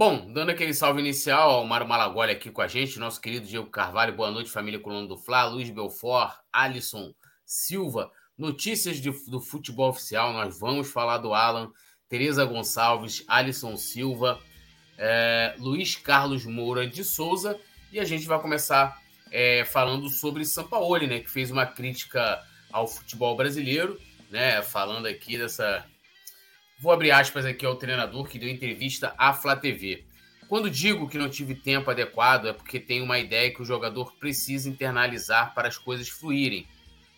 Bom, dando aquele salve inicial, o Mário Malagoli aqui com a gente, nosso querido Diego Carvalho, boa noite, família Coluna do Fla, Luiz Belfort, Alisson Silva, notícias de, do futebol oficial, nós vamos falar do Alan, Tereza Gonçalves, Alisson Silva, é, Luiz Carlos Moura de Souza, e a gente vai começar é, falando sobre Sampaoli, né, que fez uma crítica ao futebol brasileiro, né, falando aqui dessa Vou abrir aspas aqui ao treinador que deu entrevista à Flá TV. Quando digo que não tive tempo adequado, é porque tenho uma ideia que o jogador precisa internalizar para as coisas fluírem,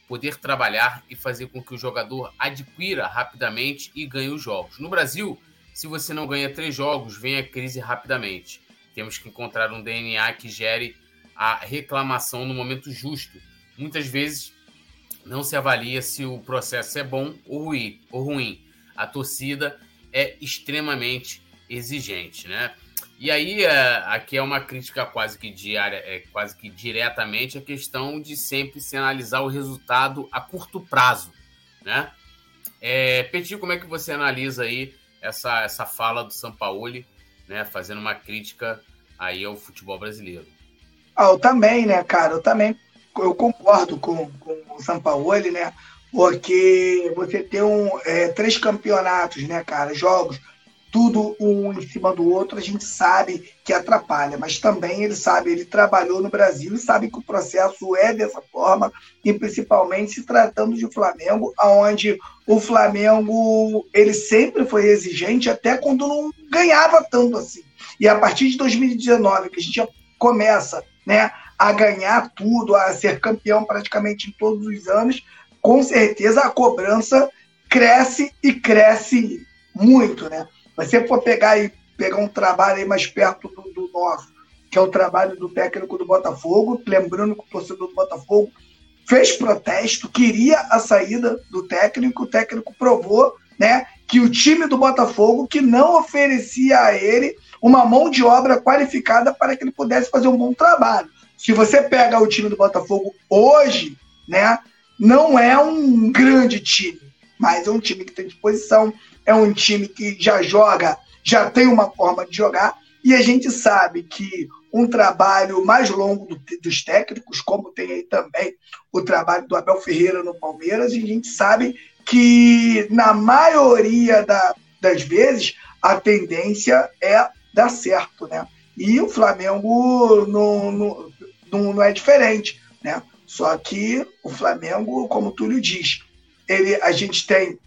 poder trabalhar e fazer com que o jogador adquira rapidamente e ganhe os jogos. No Brasil, se você não ganha três jogos, vem a crise rapidamente. Temos que encontrar um DNA que gere a reclamação no momento justo. Muitas vezes não se avalia se o processo é bom ou ruim a torcida é extremamente exigente, né? E aí, é, aqui é uma crítica quase que diária, é, quase que diretamente a questão de sempre se analisar o resultado a curto prazo, né? É, como é que você analisa aí essa, essa fala do Sampaoli, né? Fazendo uma crítica aí ao futebol brasileiro. Ah, eu também, né, cara? Eu também eu concordo com, com o Sampaoli, né? Porque você tem um, é, três campeonatos, né, cara? Jogos, tudo um em cima do outro, a gente sabe que atrapalha, mas também ele sabe, ele trabalhou no Brasil e sabe que o processo é dessa forma, e principalmente se tratando de Flamengo, onde o Flamengo ele sempre foi exigente, até quando não ganhava tanto assim. E a partir de 2019, que a gente já começa né, a ganhar tudo, a ser campeão praticamente em todos os anos, com certeza a cobrança cresce e cresce muito, né? Mas se for pegar e pegar um trabalho aí mais perto do, do, nosso, que é o trabalho do técnico do Botafogo, lembrando que o torcedor do Botafogo fez protesto, queria a saída do técnico, o técnico provou, né, que o time do Botafogo que não oferecia a ele uma mão de obra qualificada para que ele pudesse fazer um bom trabalho. Se você pega o time do Botafogo hoje, né, não é um grande time, mas é um time que tem disposição, é um time que já joga, já tem uma forma de jogar, e a gente sabe que um trabalho mais longo do, dos técnicos, como tem aí também o trabalho do Abel Ferreira no Palmeiras, e a gente sabe que, na maioria da, das vezes, a tendência é dar certo, né? E o Flamengo não, não, não, não é diferente, né? Só que o Flamengo, como o Túlio diz, ele, a gente tem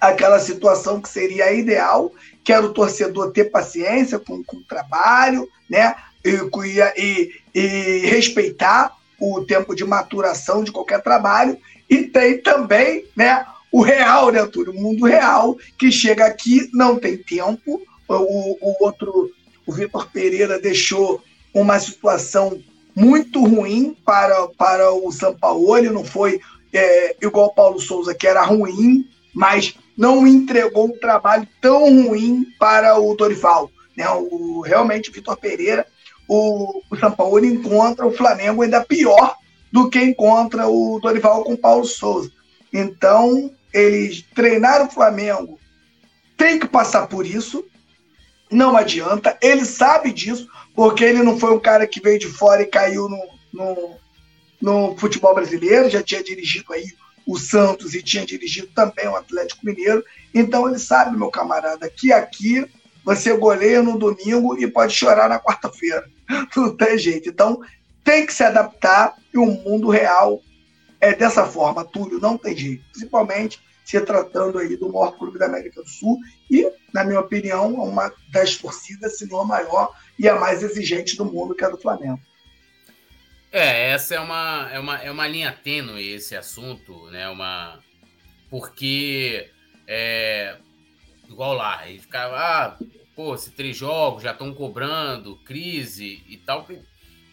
aquela situação que seria ideal, que era o torcedor ter paciência com, com o trabalho, né? E, e, e, respeitar o tempo de maturação de qualquer trabalho. E tem também né, o real, né, Túlio? O mundo real, que chega aqui, não tem tempo. O, o outro, o Vitor Pereira deixou uma situação muito ruim para, para o Sampaoli, não foi é, igual o Paulo Souza, que era ruim, mas não entregou um trabalho tão ruim para o Dorival. Né? O, realmente, o Vitor Pereira, o, o Sampaoli encontra o Flamengo ainda pior do que encontra o Dorival com o Paulo Souza. Então, eles treinaram o Flamengo, tem que passar por isso, não adianta, ele sabe disso, porque ele não foi um cara que veio de fora e caiu no, no, no futebol brasileiro, já tinha dirigido aí o Santos e tinha dirigido também o Atlético Mineiro. Então ele sabe, meu camarada, que aqui você goleia no domingo e pode chorar na quarta-feira. Não tem jeito. Então tem que se adaptar e o mundo real é dessa forma, Túlio, não tem jeito. Principalmente se tratando aí do maior clube da América do Sul e, na minha opinião, uma das torcidas, se não a maior e a mais exigente do mundo, que é a do Flamengo. É, essa é uma, é uma, é uma linha tênue esse assunto, né? Uma... Porque, é, igual lá, ele ficava, ah, pô, se três jogos já estão cobrando, crise e tal,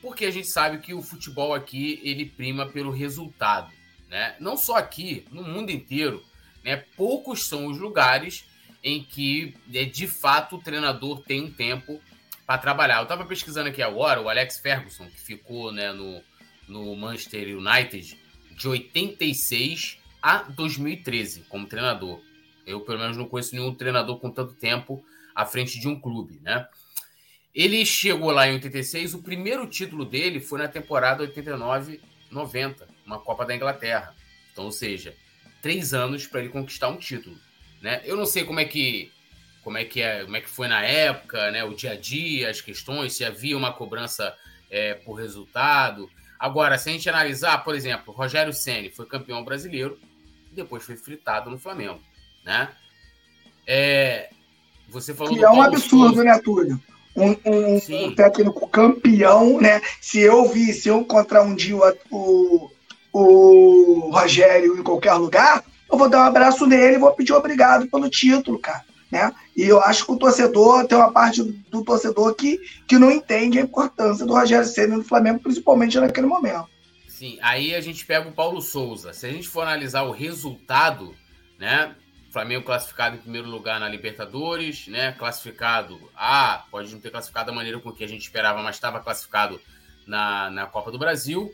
porque a gente sabe que o futebol aqui, ele prima pelo resultado, né? Não só aqui, no mundo inteiro, né? Poucos são os lugares em que, é, de fato, o treinador tem um tempo para trabalhar. Eu estava pesquisando aqui agora o Alex Ferguson, que ficou né, no, no Manchester United de 86 a 2013 como treinador. Eu, pelo menos, não conheço nenhum treinador com tanto tempo à frente de um clube, né? Ele chegou lá em 86, o primeiro título dele foi na temporada 89-90, uma Copa da Inglaterra. Então, ou seja, três anos para ele conquistar um título. Né? Eu não sei como é que como é que é, como é que foi na época, né? O dia a dia, as questões, se havia uma cobrança é, por resultado. Agora, se a gente analisar, por exemplo, Rogério Ceni foi campeão brasileiro, depois foi fritado no Flamengo, né? É, você falou que é um absurdo, Souza. né, Túlio? Um, um, um, técnico campeão, né? Se eu vi, se eu encontrar um dia o, o Rogério em qualquer lugar, eu vou dar um abraço nele e vou pedir obrigado pelo título, cara. Né? E eu acho que o torcedor, tem uma parte do torcedor que, que não entende a importância do Rogério Senna no Flamengo, principalmente naquele momento. Sim, aí a gente pega o Paulo Souza. Se a gente for analisar o resultado, né? Flamengo classificado em primeiro lugar na Libertadores, né? Classificado, ah, pode não ter classificado da maneira com que a gente esperava, mas estava classificado na, na Copa do Brasil.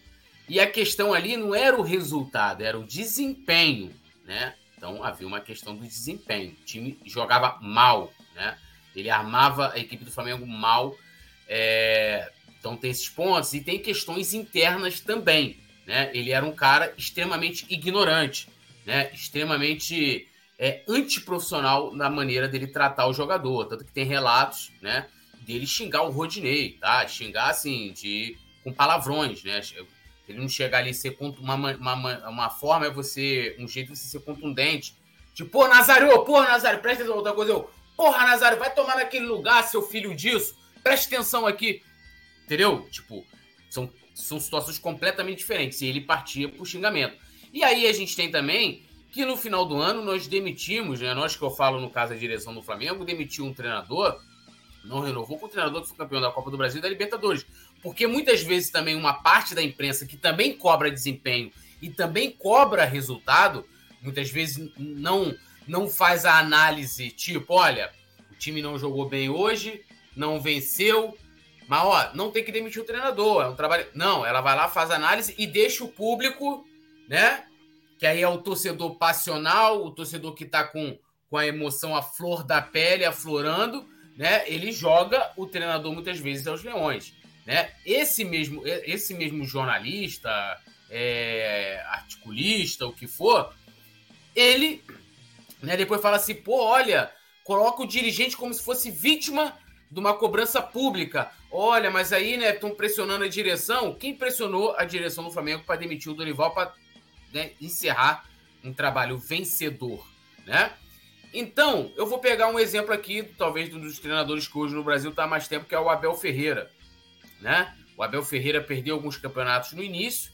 E a questão ali não era o resultado, era o desempenho, né? Então havia uma questão do desempenho. O time jogava mal, né? Ele armava a equipe do Flamengo mal. É... Então tem esses pontos e tem questões internas também, né? Ele era um cara extremamente ignorante, né? Extremamente é, antiprofissional na maneira dele tratar o jogador. Tanto que tem relatos, né? Dele xingar o Rodinei, tá? Xingar assim, de, com palavrões, né? Ele não chegar ali e ser uma, uma, uma forma é você. Um jeito de você ser contundente. Tipo, pô, Nazário, porra, Nazário, presta atenção outra coisa. Eu, porra, Nazário, vai tomar naquele lugar, seu filho disso. Presta atenção aqui. Entendeu? Tipo, são, são situações completamente diferentes. E ele partia pro xingamento. E aí a gente tem também que no final do ano nós demitimos, né? Nós que eu falo no caso da direção do Flamengo, demitiu um treinador, não renovou com o treinador que foi campeão da Copa do Brasil e da Libertadores. Porque muitas vezes também uma parte da imprensa que também cobra desempenho e também cobra resultado, muitas vezes não não faz a análise tipo, olha, o time não jogou bem hoje, não venceu, mas ó, não tem que demitir o treinador, é um trabalho. Não, ela vai lá, faz análise e deixa o público, né? que aí é o torcedor passional, o torcedor que está com, com a emoção à flor da pele, aflorando, né? Ele joga o treinador muitas vezes aos leões, né? Esse mesmo, esse mesmo jornalista, é, articulista, o que for, ele, né? Depois fala assim, pô, olha, coloca o dirigente como se fosse vítima de uma cobrança pública. Olha, mas aí, né, estão pressionando a direção. Quem pressionou a direção do Flamengo para demitir o Dorival para né, encerrar um trabalho vencedor, né? Então, eu vou pegar um exemplo aqui, talvez um dos treinadores que hoje no Brasil está há mais tempo, que é o Abel Ferreira, né? O Abel Ferreira perdeu alguns campeonatos no início,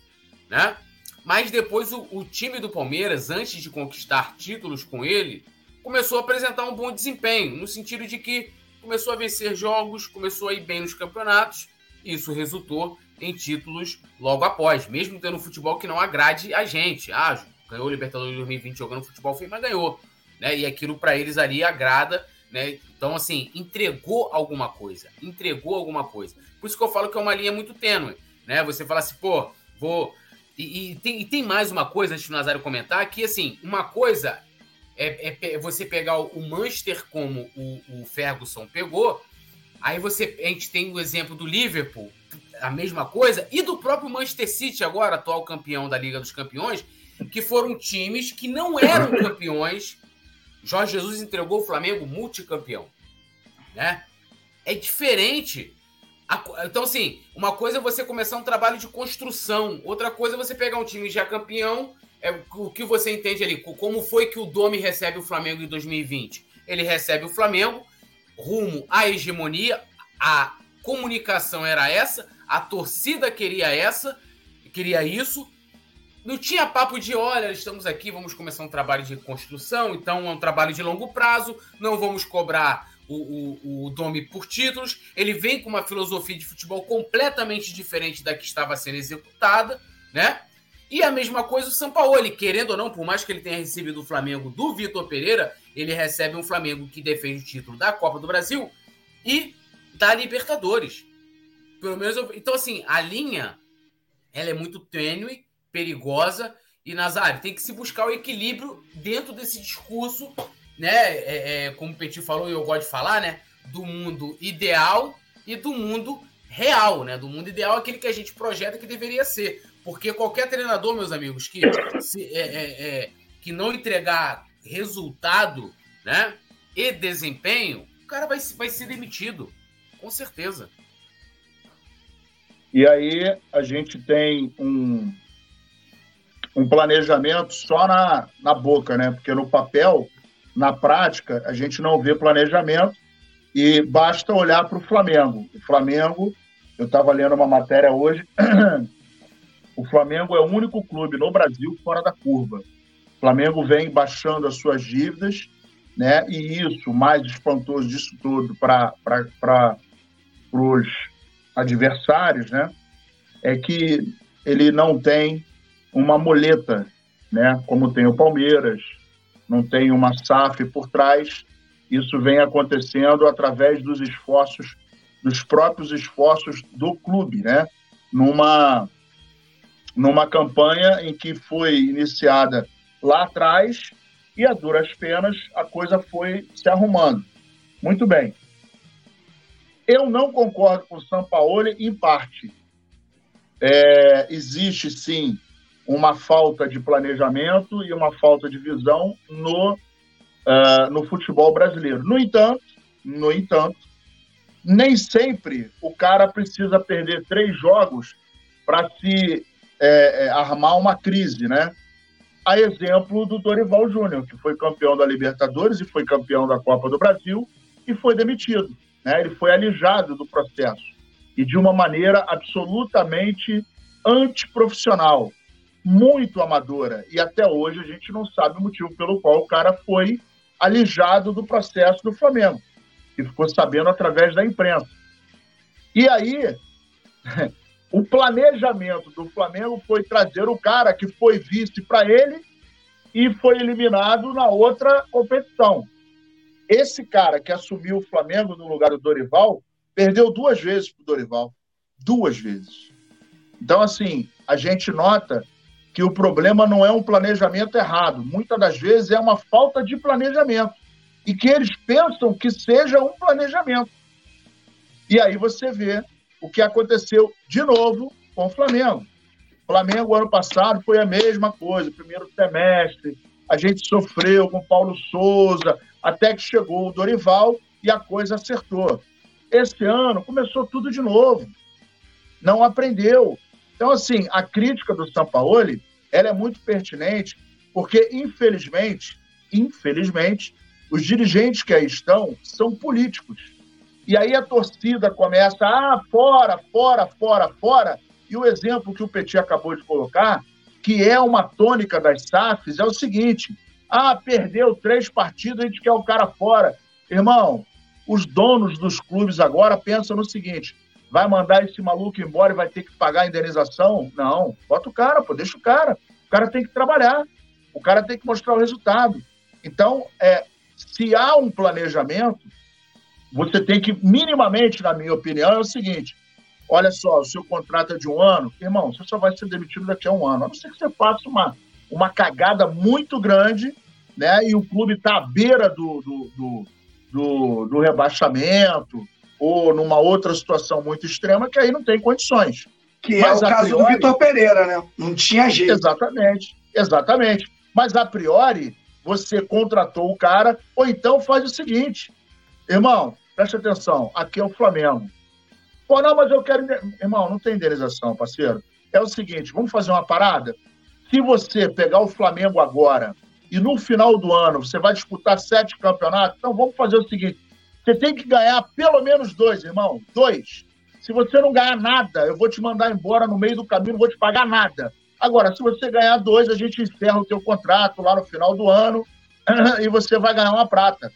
né? Mas depois o, o time do Palmeiras, antes de conquistar títulos com ele, começou a apresentar um bom desempenho, no sentido de que começou a vencer jogos, começou a ir bem nos campeonatos, e isso resultou em títulos logo após, mesmo tendo um futebol que não agrade a gente. Ah, ganhou o Libertadores 2020 jogando futebol feio, mas ganhou. Né? E aquilo para eles ali agrada. Né? Então, assim, entregou alguma coisa. Entregou alguma coisa. Por isso que eu falo que é uma linha muito tênue. Né? Você fala assim, pô, vou. E, e, tem, e tem mais uma coisa, antes do Nazário comentar, que assim, uma coisa é, é, você pegar o Manchester como o, o Ferguson pegou. Aí você, a gente tem o exemplo do Liverpool, a mesma coisa, e do próprio Manchester City, agora atual campeão da Liga dos Campeões, que foram times que não eram campeões. Jorge Jesus entregou o Flamengo multicampeão. Né? É diferente. Então, assim, uma coisa é você começar um trabalho de construção, outra coisa é você pegar um time já campeão. É, o que você entende ali? Como foi que o Domi recebe o Flamengo em 2020? Ele recebe o Flamengo rumo à hegemonia, a comunicação era essa, a torcida queria essa, queria isso. Não tinha papo de, olha, estamos aqui, vamos começar um trabalho de construção, então é um trabalho de longo prazo, não vamos cobrar o, o, o Domi por títulos. Ele vem com uma filosofia de futebol completamente diferente da que estava sendo executada, né? E a mesma coisa o Sampaoli, querendo ou não, por mais que ele tenha recebido o Flamengo do Vitor Pereira, ele recebe um Flamengo que defende o título da Copa do Brasil e da Libertadores. Pelo menos eu... Então, assim, a linha ela é muito tênue, perigosa. E, Nazário, tem que se buscar o equilíbrio dentro desse discurso, né? É, é, como o Petit falou e eu gosto de falar, né? Do mundo ideal e do mundo real, né? Do mundo ideal, aquele que a gente projeta que deveria ser. Porque qualquer treinador, meus amigos, que, se, é, é, é, que não entregar resultado né, e desempenho, o cara vai, vai ser demitido. Com certeza. E aí a gente tem um, um planejamento só na, na boca, né? Porque no papel, na prática, a gente não vê planejamento e basta olhar para o Flamengo. O Flamengo, eu estava lendo uma matéria hoje, o Flamengo é o único clube no Brasil fora da curva. O Flamengo vem baixando as suas dívidas, né? E isso, mais espantoso disso tudo para os adversários, né? É que ele não tem uma muleta, né? Como tem o Palmeiras, não tem uma SAF por trás. Isso vem acontecendo através dos esforços, dos próprios esforços do clube, né? Numa, numa campanha em que foi iniciada lá atrás e a duras penas a coisa foi se arrumando. Muito bem. Eu não concordo com o Sampaoli em parte. É, existe sim uma falta de planejamento e uma falta de visão no, uh, no futebol brasileiro. No entanto, no entanto, nem sempre o cara precisa perder três jogos para se é, é, armar uma crise, né? A exemplo do Dorival Júnior, que foi campeão da Libertadores e foi campeão da Copa do Brasil e foi demitido. Né? Ele foi alijado do processo e de uma maneira absolutamente antiprofissional muito amadora. E até hoje a gente não sabe o motivo pelo qual o cara foi alijado do processo do Flamengo. E ficou sabendo através da imprensa. E aí, o planejamento do Flamengo foi trazer o cara que foi vice para ele e foi eliminado na outra competição. Esse cara que assumiu o Flamengo no lugar do Dorival perdeu duas vezes para o Dorival. Duas vezes. Então, assim, a gente nota que o problema não é um planejamento errado, muitas das vezes é uma falta de planejamento e que eles pensam que seja um planejamento. E aí você vê o que aconteceu de novo com o Flamengo. O Flamengo, ano passado, foi a mesma coisa. Primeiro semestre, a gente sofreu com Paulo Souza, até que chegou o Dorival e a coisa acertou. Esse ano começou tudo de novo. Não aprendeu. Então, assim, a crítica do Sampaoli ela é muito pertinente, porque, infelizmente, infelizmente, os dirigentes que aí estão são políticos. E aí a torcida começa, ah, fora, fora, fora, fora. E o exemplo que o Petit acabou de colocar, que é uma tônica das SAFs, é o seguinte: ah, perdeu três partidas, a gente quer o cara fora. Irmão, os donos dos clubes agora pensam no seguinte: Vai mandar esse maluco embora e vai ter que pagar a indenização? Não, bota o cara, pô, deixa o cara. O cara tem que trabalhar, o cara tem que mostrar o resultado. Então, é, se há um planejamento, você tem que, minimamente, na minha opinião, é o seguinte: olha só, o seu contrato é de um ano, irmão, você só vai ser demitido daqui a um ano. A não ser que você faça uma, uma cagada muito grande, né? E o clube está à beira do, do, do, do, do rebaixamento, ou numa outra situação muito extrema, que aí não tem condições. Que é Mas, é o caso priori, do Vitor Pereira, né? Não tinha jeito. Exatamente, exatamente. Mas a priori, você contratou o cara, ou então faz o seguinte, irmão, preste atenção, aqui é o Flamengo. Pô, não, mas eu quero. Irmão, não tem indenização, parceiro. É o seguinte, vamos fazer uma parada? Se você pegar o Flamengo agora e no final do ano você vai disputar sete campeonatos, então vamos fazer o seguinte: você tem que ganhar pelo menos dois, irmão. Dois. Se você não ganhar nada, eu vou te mandar embora no meio do caminho, não vou te pagar nada. Agora, se você ganhar dois, a gente encerra o teu contrato lá no final do ano e você vai ganhar uma prata.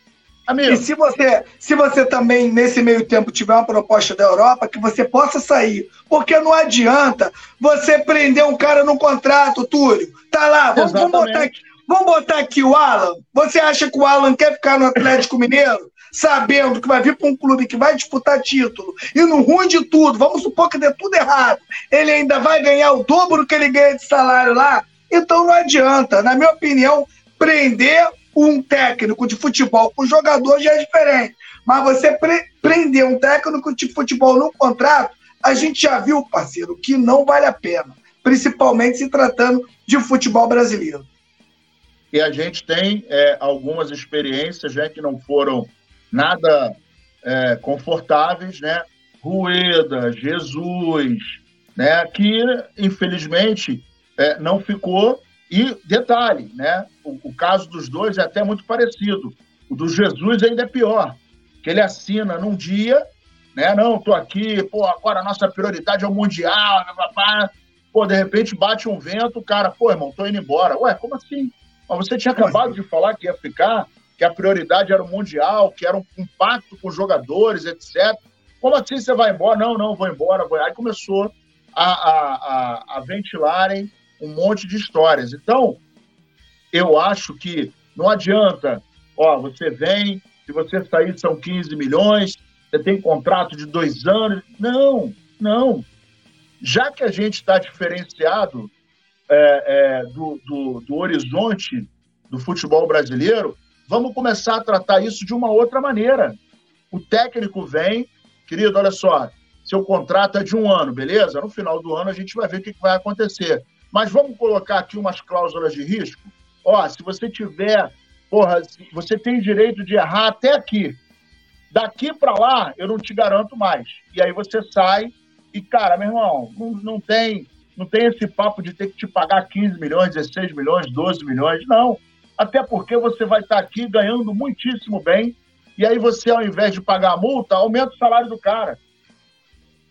Amigo. E se você, se você também, nesse meio tempo, tiver uma proposta da Europa, que você possa sair. Porque não adianta você prender um cara no contrato, Túlio. Tá lá, vamos, vamos, botar aqui, vamos botar aqui o Alan. Você acha que o Alan quer ficar no Atlético Mineiro? Sabendo que vai vir para um clube que vai disputar título, e no ruim de tudo, vamos supor que dê tudo errado, ele ainda vai ganhar o dobro que ele ganha de salário lá, então não adianta. Na minha opinião, prender um técnico de futebol com jogador já é diferente. Mas você pre prender um técnico de futebol no contrato, a gente já viu, parceiro, que não vale a pena. Principalmente se tratando de futebol brasileiro. E a gente tem é, algumas experiências já né, que não foram nada é, confortáveis, né? Rueda, Jesus, né? Que infelizmente é, não ficou. E detalhe, né? O, o, caso dos dois é até muito parecido. O do Jesus ainda é pior, que ele assina num dia, né? Não, tô aqui, pô, agora a nossa prioridade é o mundial, papá. Pô, de repente bate um vento, o cara, pô, irmão, tô indo embora. Ué, como assim? Mas você tinha acabado de falar que ia ficar, que a prioridade era o Mundial, que era um, impacto com os jogadores, etc. Como assim você vai embora? Não, não, vou embora. Vou... Aí começou a, a, a, a ventilarem um monte de histórias. Então, eu acho que não adianta, ó, você vem, se você sair são 15 milhões, você tem contrato de dois anos. Não, não. Já que a gente está diferenciado é, é, do, do, do horizonte do futebol brasileiro, vamos começar a tratar isso de uma outra maneira. O técnico vem, querido, olha só, seu contrato é de um ano, beleza? No final do ano a gente vai ver o que vai acontecer. Mas vamos colocar aqui umas cláusulas de risco. Ó, se você tiver, porra, você tem direito de errar até aqui. Daqui para lá, eu não te garanto mais. E aí você sai e, cara, meu irmão, não, não tem não tem esse papo de ter que te pagar 15 milhões, 16 milhões, 12 milhões. Não. Até porque você vai estar aqui ganhando muitíssimo bem. E aí você, ao invés de pagar a multa, aumenta o salário do cara.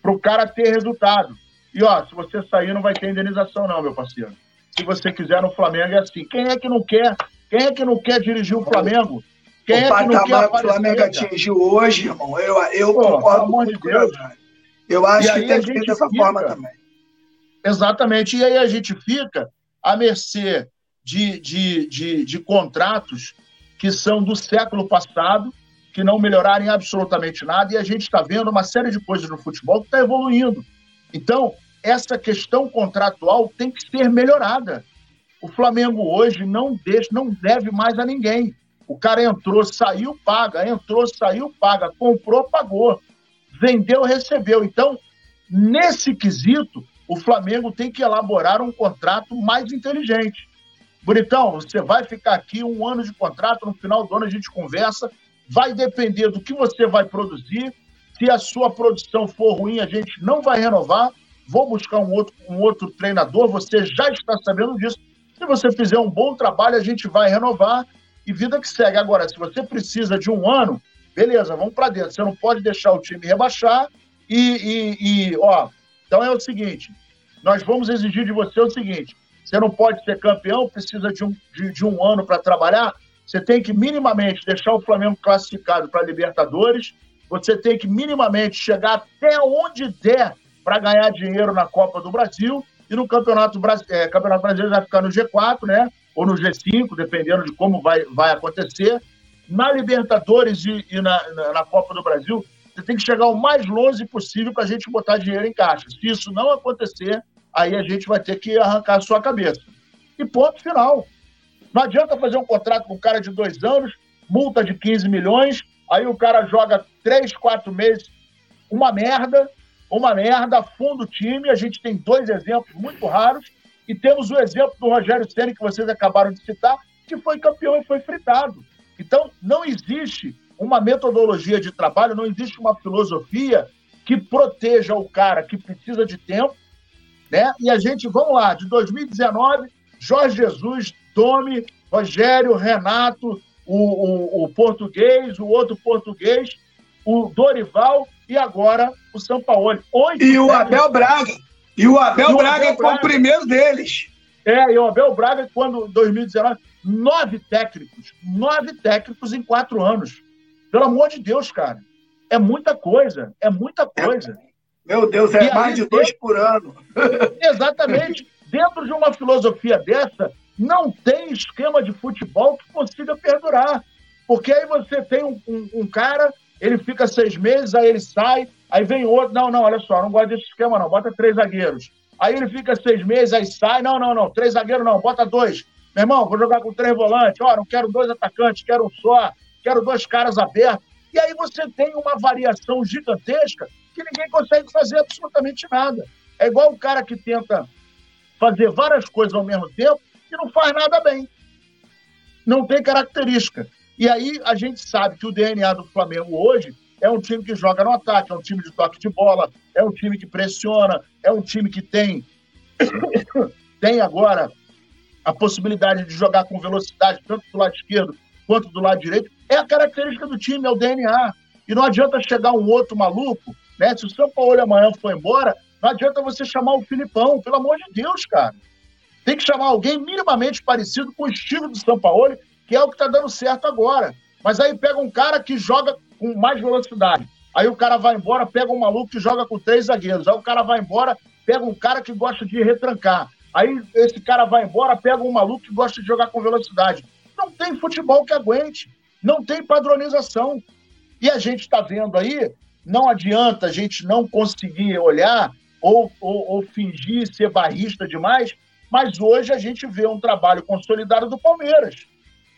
Para o cara ter resultado. E ó, se você sair, não vai ter indenização, não, meu parceiro. Se você quiser no Flamengo, é assim. Quem é que não quer? Quem é que não quer dirigir o Flamengo? Quem o é que não quer que o Flamengo atingiu hoje, irmão, eu, eu Pô, concordo com de Deus. Eu acho que tem que ser dessa fica, forma também. Exatamente. E aí a gente fica à mercê de, de, de, de contratos que são do século passado, que não melhorarem absolutamente nada, e a gente está vendo uma série de coisas no futebol que está evoluindo. Então, essa questão contratual tem que ser melhorada. O Flamengo hoje não deixa, não deve mais a ninguém. O cara entrou, saiu, paga, entrou, saiu, paga, comprou, pagou, vendeu, recebeu. Então, nesse quesito, o Flamengo tem que elaborar um contrato mais inteligente. Bonitão, você vai ficar aqui um ano de contrato, no final do ano a gente conversa, vai depender do que você vai produzir. Se a sua produção for ruim, a gente não vai renovar. Vou buscar um outro, um outro treinador, você já está sabendo disso. Se você fizer um bom trabalho, a gente vai renovar e vida que segue. Agora, se você precisa de um ano, beleza, vamos para dentro. Você não pode deixar o time rebaixar e, e, e, ó. Então é o seguinte: nós vamos exigir de você o seguinte: você não pode ser campeão, precisa de um, de, de um ano para trabalhar. Você tem que minimamente deixar o Flamengo classificado para Libertadores. Você tem que minimamente chegar até onde der para ganhar dinheiro na Copa do Brasil. E no Campeonato, é, Campeonato Brasileiro vai ficar no G4, né? Ou no G5, dependendo de como vai, vai acontecer. Na Libertadores e, e na, na, na Copa do Brasil, você tem que chegar o mais longe possível para a gente botar dinheiro em caixa. Se isso não acontecer, aí a gente vai ter que arrancar a sua cabeça. E ponto final. Não adianta fazer um contrato com um cara de dois anos, multa de 15 milhões, aí o cara joga três, quatro meses, uma merda, uma merda, afunda o time. A gente tem dois exemplos muito raros, e temos o exemplo do Rogério Ceni que vocês acabaram de citar, que foi campeão e foi fritado. Então, não existe uma metodologia de trabalho, não existe uma filosofia que proteja o cara que precisa de tempo né? E a gente, vamos lá, de 2019, Jorge Jesus, Domi, Rogério, Renato, o, o, o português, o outro português, o Dorival e agora o São Paulo. Oito e o Abel Braga. E o Abel e o Braga Abel foi o primeiro deles. É, e o Abel Braga, quando 2019, nove técnicos, nove técnicos em quatro anos. Pelo amor de Deus, cara. É muita coisa, é muita coisa. É. Meu Deus, é e mais de dois por ano. Exatamente. Dentro de uma filosofia dessa, não tem esquema de futebol que consiga perdurar. Porque aí você tem um, um, um, cara, ele fica seis meses, aí ele sai, aí vem outro. Não, não, olha só, não gosto desse esquema, não. Bota três zagueiros. Aí ele fica seis meses, aí sai. Não, não, não. Três zagueiros não, bota dois. Meu irmão, vou jogar com três volantes, ó, não quero dois atacantes, quero um só, quero dois caras abertos. E aí você tem uma variação gigantesca que ninguém consegue fazer absolutamente nada. É igual o cara que tenta fazer várias coisas ao mesmo tempo e não faz nada bem. Não tem característica. E aí a gente sabe que o DNA do Flamengo hoje é um time que joga no ataque, é um time de toque de bola, é um time que pressiona, é um time que tem tem agora a possibilidade de jogar com velocidade tanto do lado esquerdo quanto do lado direito. É a característica do time, é o DNA. E não adianta chegar um outro maluco, né? Se o São Paulo amanhã for embora, não adianta você chamar o Filipão, pelo amor de Deus, cara. Tem que chamar alguém minimamente parecido com o estilo do São Paulo, que é o que está dando certo agora. Mas aí pega um cara que joga com mais velocidade. Aí o cara vai embora, pega um maluco que joga com três zagueiros. Aí o cara vai embora, pega um cara que gosta de retrancar. Aí esse cara vai embora, pega um maluco que gosta de jogar com velocidade. Não tem futebol que aguente. Não tem padronização. E a gente está vendo aí, não adianta a gente não conseguir olhar ou, ou, ou fingir ser barrista demais, mas hoje a gente vê um trabalho consolidado do Palmeiras.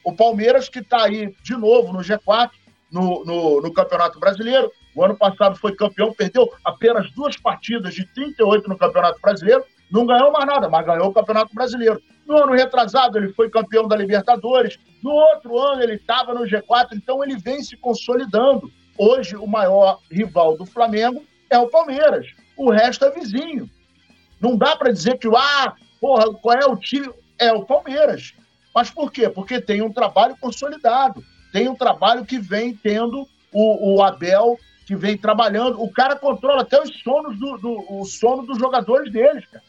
O Palmeiras que está aí de novo no G4, no, no, no, Campeonato Brasileiro. O ano passado foi campeão, perdeu apenas duas partidas de 38 no Campeonato Brasileiro. Não ganhou mais nada, mas ganhou o Campeonato Brasileiro. No ano retrasado, ele foi campeão da Libertadores. No outro ano, ele estava no G4, então ele vem se consolidando. Hoje, o maior rival do Flamengo é o Palmeiras. O resto é vizinho. Não dá para dizer que, ah, Porra, qual é o time? É o Palmeiras. Mas por quê? Porque tem um trabalho consolidado, tem um trabalho que vem tendo o, o Abel, que vem trabalhando. O cara controla até os sonos do, do o sono dos jogadores deles, cara.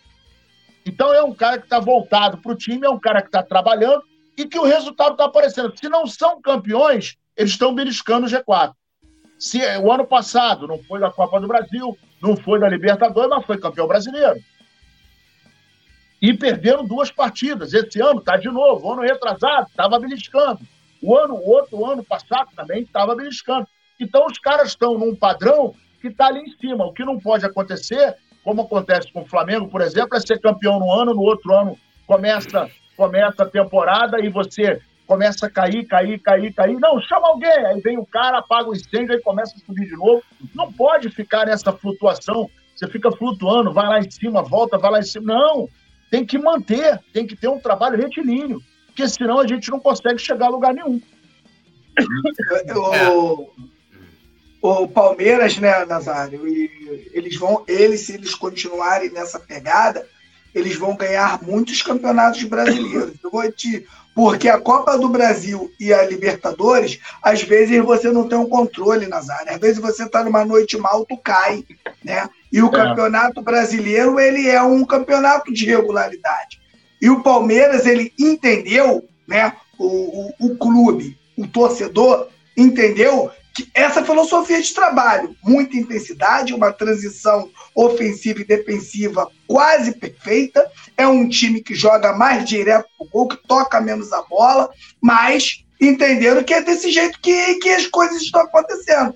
Então é um cara que está voltado para o time, é um cara que está trabalhando e que o resultado está aparecendo. Se não são campeões, eles estão beliscando o G4. Se o ano passado não foi da Copa do Brasil, não foi da Libertadores, mas foi campeão brasileiro e perderam duas partidas. Esse ano está de novo. O ano retrasado estava beliscando. O ano, outro ano passado também estava beliscando. Então os caras estão num padrão que está ali em cima. O que não pode acontecer, como acontece com o Flamengo, por exemplo, é ser campeão no ano, no outro ano começa, começa a temporada e você começa a cair, cair, cair, cair. Não, chama alguém. Aí vem o cara, apaga o incêndio e começa a subir de novo. Não pode ficar nessa flutuação. Você fica flutuando, vai lá em cima, volta, vai lá em cima. Não, tem que manter, tem que ter um trabalho retilíneo, porque senão a gente não consegue chegar a lugar nenhum. O, o Palmeiras, né, Nazário, eles vão, eles, se eles continuarem nessa pegada, eles vão ganhar muitos campeonatos brasileiros. Eu vou te, porque a Copa do Brasil e a Libertadores, às vezes você não tem um controle, Nazário. Às vezes você está numa noite mal, tu cai, né? E o é. Campeonato Brasileiro, ele é um campeonato de regularidade. E o Palmeiras, ele entendeu, né? O, o, o clube, o torcedor, entendeu que essa filosofia de trabalho, muita intensidade, uma transição ofensiva e defensiva quase perfeita, é um time que joga mais direto pro gol, que toca menos a bola, mas entenderam que é desse jeito que, que as coisas estão acontecendo.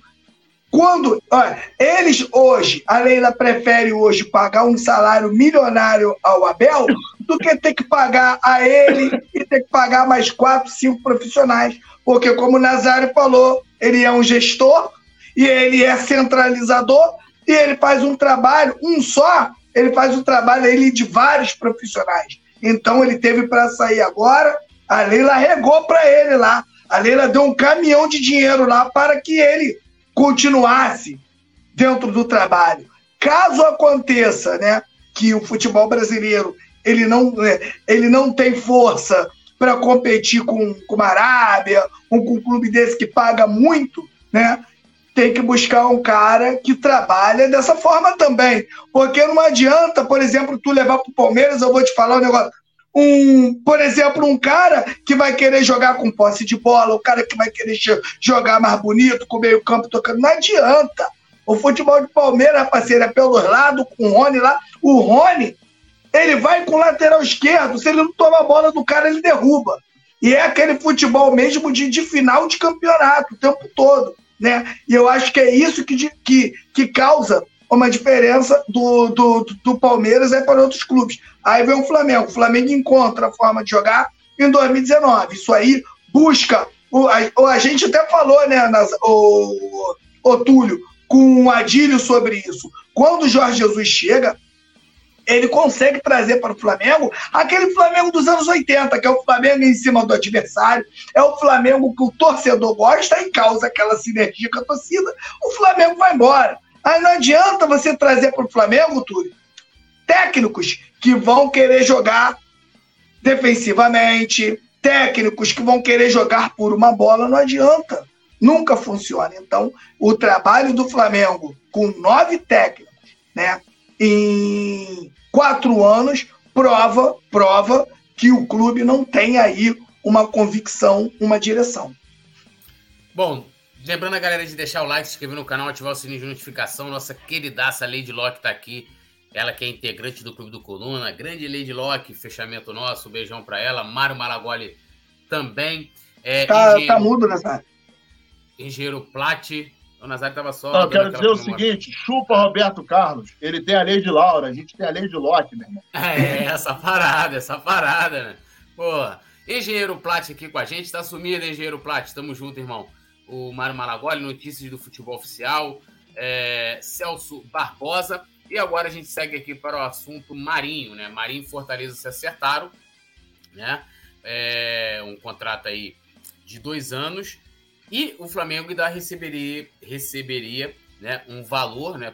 Quando, olha, eles hoje, a Leila prefere hoje pagar um salário milionário ao Abel do que ter que pagar a ele e ter que pagar mais quatro, cinco profissionais. Porque, como o Nazário falou, ele é um gestor e ele é centralizador e ele faz um trabalho, um só, ele faz um trabalho ele de vários profissionais. Então ele teve para sair agora, a Leila regou para ele lá. A Leila deu um caminhão de dinheiro lá para que ele continuasse dentro do trabalho. Caso aconteça, né, que o futebol brasileiro ele não, é, ele não tem força para competir com, com uma Arábia, ou com um clube desse que paga muito, né? Tem que buscar um cara que trabalha dessa forma também. Porque não adianta, por exemplo, tu levar para o Palmeiras, eu vou te falar um negócio um, por exemplo, um cara que vai querer jogar com posse de bola, o cara que vai querer jogar mais bonito, com meio campo tocando, não adianta. O futebol de Palmeiras, parceiro, é pelo lado, com o Rony lá. O Rony, ele vai com o lateral esquerdo, se ele não toma a bola do cara, ele derruba. E é aquele futebol mesmo de, de final de campeonato, o tempo todo. Né? E eu acho que é isso que, que, que causa uma diferença do, do, do Palmeiras é para outros clubes. Aí vem o Flamengo. O Flamengo encontra a forma de jogar em 2019. Isso aí busca. O, a, a gente até falou, né, nas, o, o Túlio, com o Adílio sobre isso. Quando o Jorge Jesus chega, ele consegue trazer para o Flamengo aquele Flamengo dos anos 80, que é o Flamengo em cima do adversário, é o Flamengo que o torcedor gosta e causa aquela sinergia com a torcida, o Flamengo vai embora. Aí não adianta você trazer para o Flamengo, Túlio, técnicos que vão querer jogar defensivamente, técnicos que vão querer jogar por uma bola, não adianta. Nunca funciona. Então, o trabalho do Flamengo com nove técnicos, né, em quatro anos, prova, prova que o clube não tem aí uma convicção, uma direção. Bom, lembrando a galera de deixar o like, se inscrever no canal, ativar o sininho de notificação. Nossa queridaça Lady Locke está aqui. Ela que é integrante do Clube do Coluna. Grande Lady Locke, fechamento nosso. beijão para ela. Mário Malagoli também. É, tá, engenheiro, tá mudo, Nazário. Engenheiro Plati. O Nazário tava só. Não, eu quero dizer o seguinte: chupa Roberto Carlos. Ele tem a lei de Laura, a gente tem a lei de Locke, meu irmão. É, essa parada, essa parada, né? Pô, Engenheiro Plat aqui com a gente. Tá sumido, Engenheiro Plat. Tamo junto, irmão. O Mário Malagoli, notícias do futebol oficial. É, Celso Barbosa. E agora a gente segue aqui para o assunto Marinho, né? Marinho e Fortaleza se acertaram, né? É, um contrato aí de dois anos. E o Flamengo ainda receberia, receberia né, um valor né,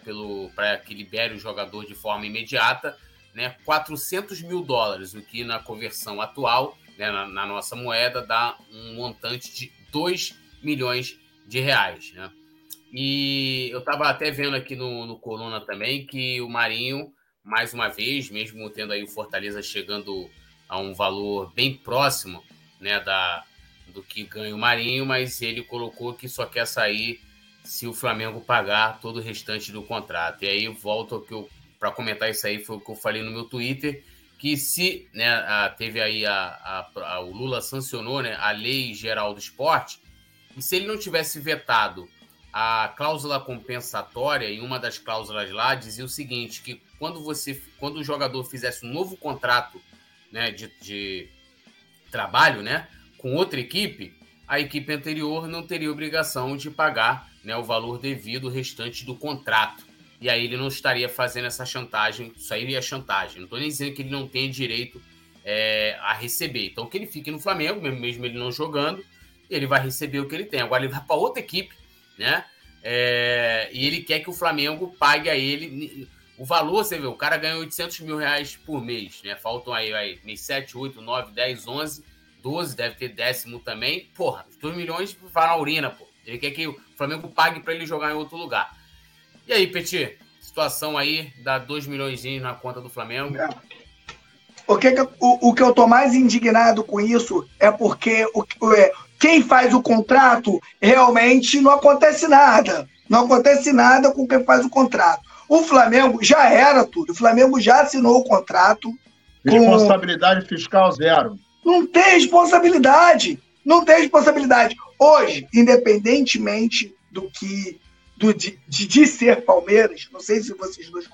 para que libere o jogador de forma imediata, né, 400 mil dólares, o que na conversão atual, né, na, na, nossa moeda, dá um montante de 2 milhões de reais. Né? E eu estava até vendo aqui no, no Coluna também que o Marinho, mais uma vez, mesmo tendo aí o Fortaleza chegando a um valor bem próximo né, da, do que ganha o Marinho, mas ele colocou que só quer sair se o Flamengo pagar todo o restante do contrato. E aí volto que eu para comentar isso aí foi o que eu falei no meu Twitter que se né, a, teve aí a, a, a, o Lula sancionou né, a lei geral do esporte e se ele não tivesse vetado a cláusula compensatória em uma das cláusulas lá dizia o seguinte que quando você quando o jogador fizesse um novo contrato né, de, de trabalho né com outra equipe, a equipe anterior não teria obrigação de pagar né, o valor devido restante do contrato. E aí ele não estaria fazendo essa chantagem, isso aí é chantagem. Não estou nem dizendo que ele não tem direito é, a receber. Então que ele fique no Flamengo, mesmo ele não jogando, ele vai receber o que ele tem. Agora ele vai para outra equipe, né? É, e ele quer que o Flamengo pague a ele o valor, você vê, o cara ganha 800 mil reais por mês, né? Faltam aí, aí 7, 8, 9, 10, 11 12, deve ter décimo também. Porra, 2 milhões vai na urina, pô. Ele quer que o Flamengo pague para ele jogar em outro lugar. E aí, Petit, situação aí, dá 2 milhões na conta do Flamengo. É. O que, o, o que eu tô mais indignado com isso é porque o, é, quem faz o contrato realmente não acontece nada. Não acontece nada com quem faz o contrato. O Flamengo já era tudo. O Flamengo já assinou o contrato. Responsabilidade com... fiscal zero. Não tem responsabilidade. Não tem responsabilidade. Hoje, independentemente do que do, de, de ser Palmeiras, não sei se vocês dois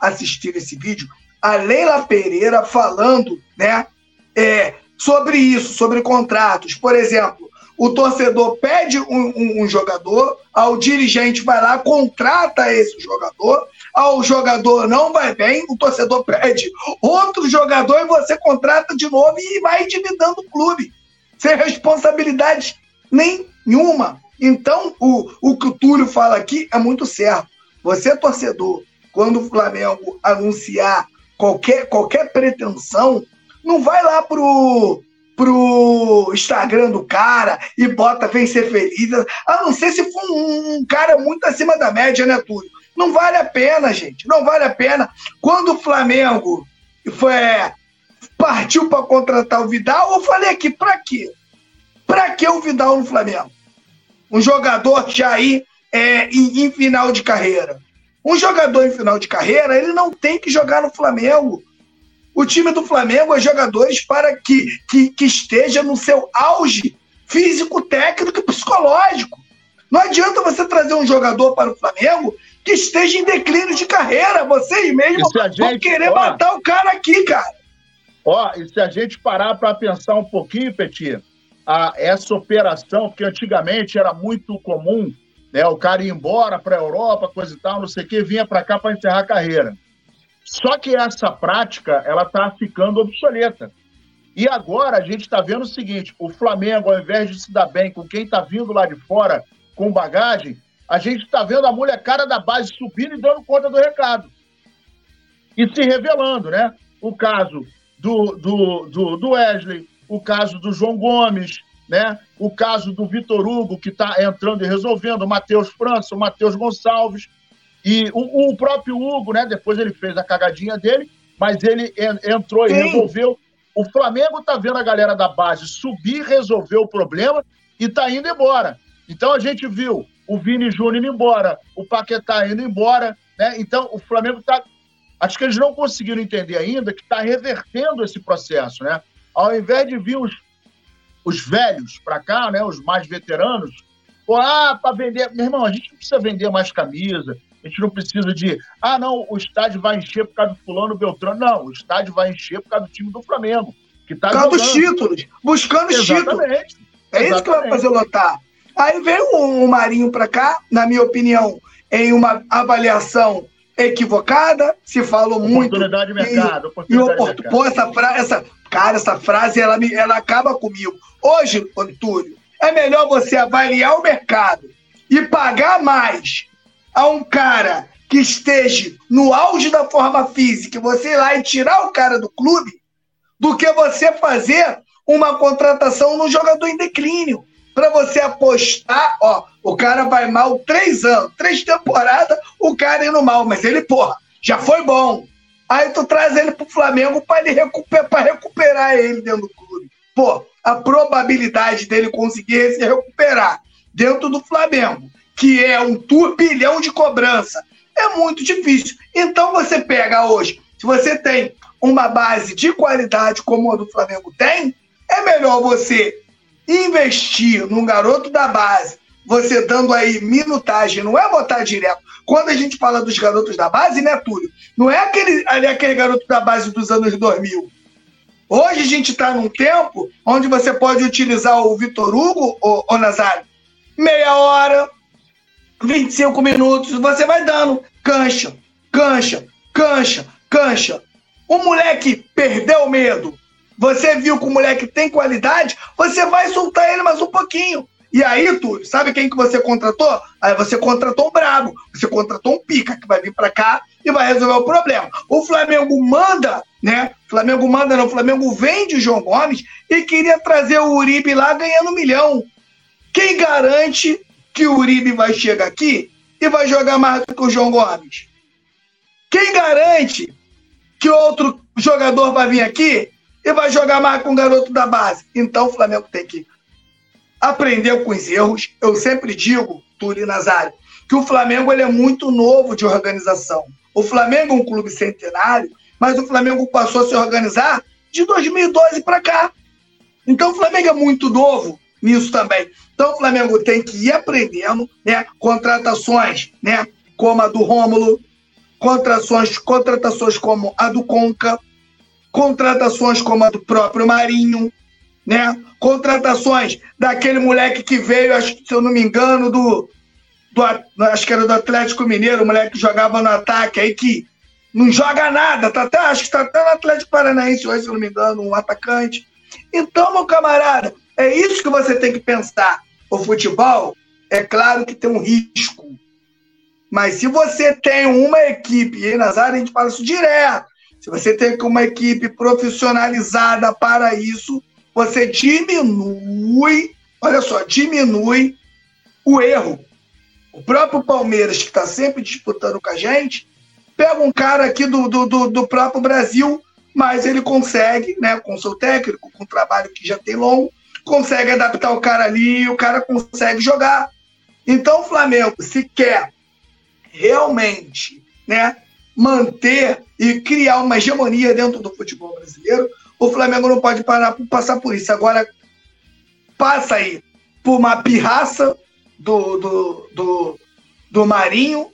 assistiram esse vídeo, a Leila Pereira falando né, é, sobre isso, sobre contratos. Por exemplo, o torcedor pede um, um, um jogador, o dirigente vai lá, contrata esse jogador, ao jogador não vai bem, o torcedor pede outro jogador e você contrata de novo e vai endividando o clube, sem responsabilidade nenhuma. Então, o, o que o Túlio fala aqui é muito certo. Você, torcedor, quando o Flamengo anunciar qualquer, qualquer pretensão, não vai lá pro, pro Instagram do cara e bota vem ser feliz, a não ser se for um, um cara muito acima da média, né, Túlio? Não vale a pena, gente. Não vale a pena. Quando o Flamengo foi, é, partiu para contratar o Vidal, eu falei aqui, para quê? Para que o Vidal no Flamengo? Um jogador já aí é, em, em final de carreira. Um jogador em final de carreira, ele não tem que jogar no Flamengo. O time do Flamengo é jogadores para que, que, que esteja no seu auge físico, técnico e psicológico. Não adianta você trazer um jogador para o Flamengo que esteja em declínio de carreira. Vocês mesmos gente, vão querer ó, matar o cara aqui, cara. Ó, e se a gente parar para pensar um pouquinho, Petit, a, essa operação, que antigamente era muito comum, né, o cara ir embora para a Europa, coisa e tal, não sei o quê, vinha para cá para encerrar a carreira. Só que essa prática, ela está ficando obsoleta. E agora a gente está vendo o seguinte: o Flamengo, ao invés de se dar bem com quem está vindo lá de fora com bagagem, a gente está vendo a molecada da base subindo e dando conta do recado. E se revelando, né? O caso do, do, do, do Wesley, o caso do João Gomes, né? O caso do Vitor Hugo, que está entrando e resolvendo, o Matheus França, o Matheus Gonçalves, e o, o, próprio Hugo, né? Depois ele fez a cagadinha dele, mas ele entrou Sim. e resolveu. O Flamengo tá vendo a galera da base subir, resolver o problema e tá indo embora. Então a gente viu o Vini Júnior indo embora, o Paquetá indo embora, né? Então o Flamengo tá. Acho que eles não conseguiram entender ainda que está revertendo esse processo, né? Ao invés de vir os, os velhos para cá, né? Os mais veteranos, pô, ah, para vender. Meu irmão, a gente não precisa vender mais camisa, a gente não precisa de, ah, não, o estádio vai encher por causa do fulano Beltrano. Não, o estádio vai encher por causa do time do Flamengo. Que tá por causa dos títulos, buscando os títulos. É isso que vai fazer lotar. Aí veio o Marinho para cá, na minha opinião, em uma avaliação equivocada, se falou muito. Oportunidade de mercado. E, oportun... Pô, essa frase, essa, cara, essa frase, ela, me, ela acaba comigo. Hoje, Antônio, é melhor você avaliar o mercado e pagar mais a um cara que esteja no auge da forma física, você ir lá e tirar o cara do clube, do que você fazer uma contratação no jogador em declínio. Para você apostar, ó, o cara vai mal três anos, três temporadas, o cara indo mal, mas ele, porra, já foi bom. Aí tu traz ele pro Flamengo para ele recuperar, pra recuperar ele dentro do clube. Pô, a probabilidade dele conseguir se recuperar dentro do Flamengo que é um turbilhão de cobrança, é muito difícil. Então você pega hoje, se você tem uma base de qualidade como a do Flamengo tem, é melhor você investir num garoto da base, você dando aí minutagem, não é botar direto. Quando a gente fala dos garotos da base, né, Túlio? Não é aquele, aquele garoto da base dos anos 2000. Hoje a gente está num tempo onde você pode utilizar o Vitor Hugo, o, o Nazário, meia hora, 25 minutos, você vai dando cancha, cancha, cancha, cancha. O moleque perdeu o medo. Você viu que o moleque tem qualidade, você vai soltar ele mais um pouquinho. E aí, Túlio, sabe quem que você contratou? Aí você contratou um brabo, você contratou um pica que vai vir para cá e vai resolver o problema. O Flamengo manda, né? Flamengo manda, não, o Flamengo vende o João Gomes e queria trazer o Uribe lá ganhando um milhão. Quem garante que o Uribe vai chegar aqui e vai jogar mais do que o João Gomes? Quem garante que outro jogador vai vir aqui e vai jogar mais com o garoto da base? Então o Flamengo tem que aprender com os erros. Eu sempre digo, Turi Nazário, que o Flamengo ele é muito novo de organização. O Flamengo é um clube centenário, mas o Flamengo passou a se organizar de 2012 para cá. Então o Flamengo é muito novo nisso também. Então o Flamengo tem que ir aprendendo, né? Contratações, né? Como a do Rômulo, contratações, contratações como a do Conca, contratações como a do próprio Marinho, né? Contratações daquele moleque que veio, acho, se eu não me engano, do, do acho que era do Atlético Mineiro, o moleque que jogava no ataque aí que não joga nada, tá até, acho que está até no Atlético Paranaense hoje, se eu não me engano, um atacante. Então, meu camarada, é isso que você tem que pensar. O futebol, é claro que tem um risco. Mas se você tem uma equipe, e nas áreas a gente fala isso direto, se você tem uma equipe profissionalizada para isso, você diminui, olha só, diminui o erro. O próprio Palmeiras, que está sempre disputando com a gente, pega um cara aqui do, do, do, do próprio Brasil, mas ele consegue, né, com seu técnico, com o trabalho que já tem longo, consegue adaptar o cara ali e o cara consegue jogar. Então o Flamengo, se quer realmente né, manter e criar uma hegemonia dentro do futebol brasileiro, o Flamengo não pode parar, passar por isso. Agora, passa aí por uma pirraça do, do, do, do Marinho.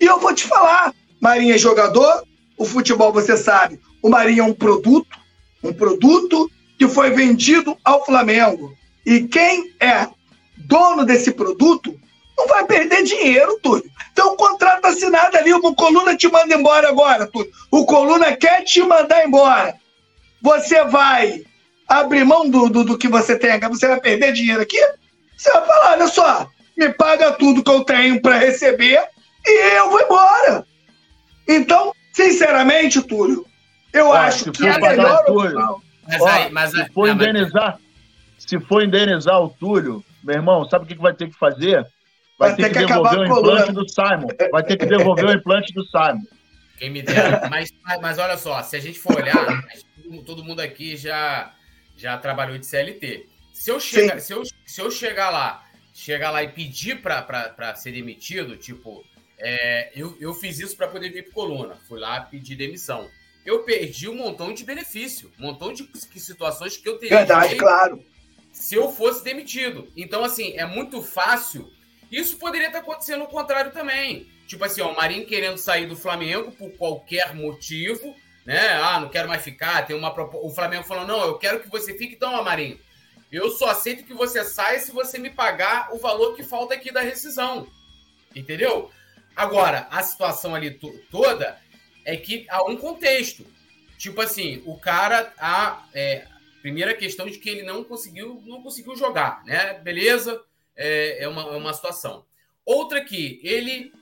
E eu vou te falar: Marinho é jogador, o futebol você sabe, o Marinho é um produto, Um produto que foi vendido ao Flamengo. E quem é dono desse produto não vai perder dinheiro, Túlio. Então, o contrato assinado ali, o Coluna te manda embora agora, Túlio. O Coluna quer te mandar embora. Você vai abrir mão do, do, do que você tem, você vai perder dinheiro aqui? Você vai falar, olha só, me paga tudo que eu tenho para receber e eu vou embora. Então, sinceramente, Túlio, eu acho que é melhor opção. Mas aí, mas se for indenizar, se for indenizar o Túlio, meu irmão, sabe o que vai ter que fazer? Vai, vai ter, que, que devolver o implante do Simon. Vai ter que devolver o implante do Simon. Quem me dera. Mas, mas olha só, se a gente for olhar, todo mundo aqui já, já trabalhou de CLT. Se eu, chegar, se, eu, se eu chegar lá, chegar lá e pedir para ser demitido, tipo, é, eu, eu fiz isso para poder vir para coluna. Fui lá pedir demissão. Eu perdi um montão de benefício, um montão de situações que eu teria. Verdade, claro. Se eu fosse demitido. Então, assim, é muito fácil isso poderia estar acontecendo o contrário também. Tipo assim, ó, o Marinho querendo sair do Flamengo por qualquer motivo, né? Ah, não quero mais ficar. Tem uma O Flamengo falando, não, eu quero que você fique, então, ó, Marinho. Eu só aceito que você saia se você me pagar o valor que falta aqui da rescisão. Entendeu? Agora, a situação ali toda é que há um contexto. Tipo assim, o cara, a é, primeira questão de que ele não conseguiu, não conseguiu jogar, né? Beleza, é, é, uma, é uma situação. Outra que ele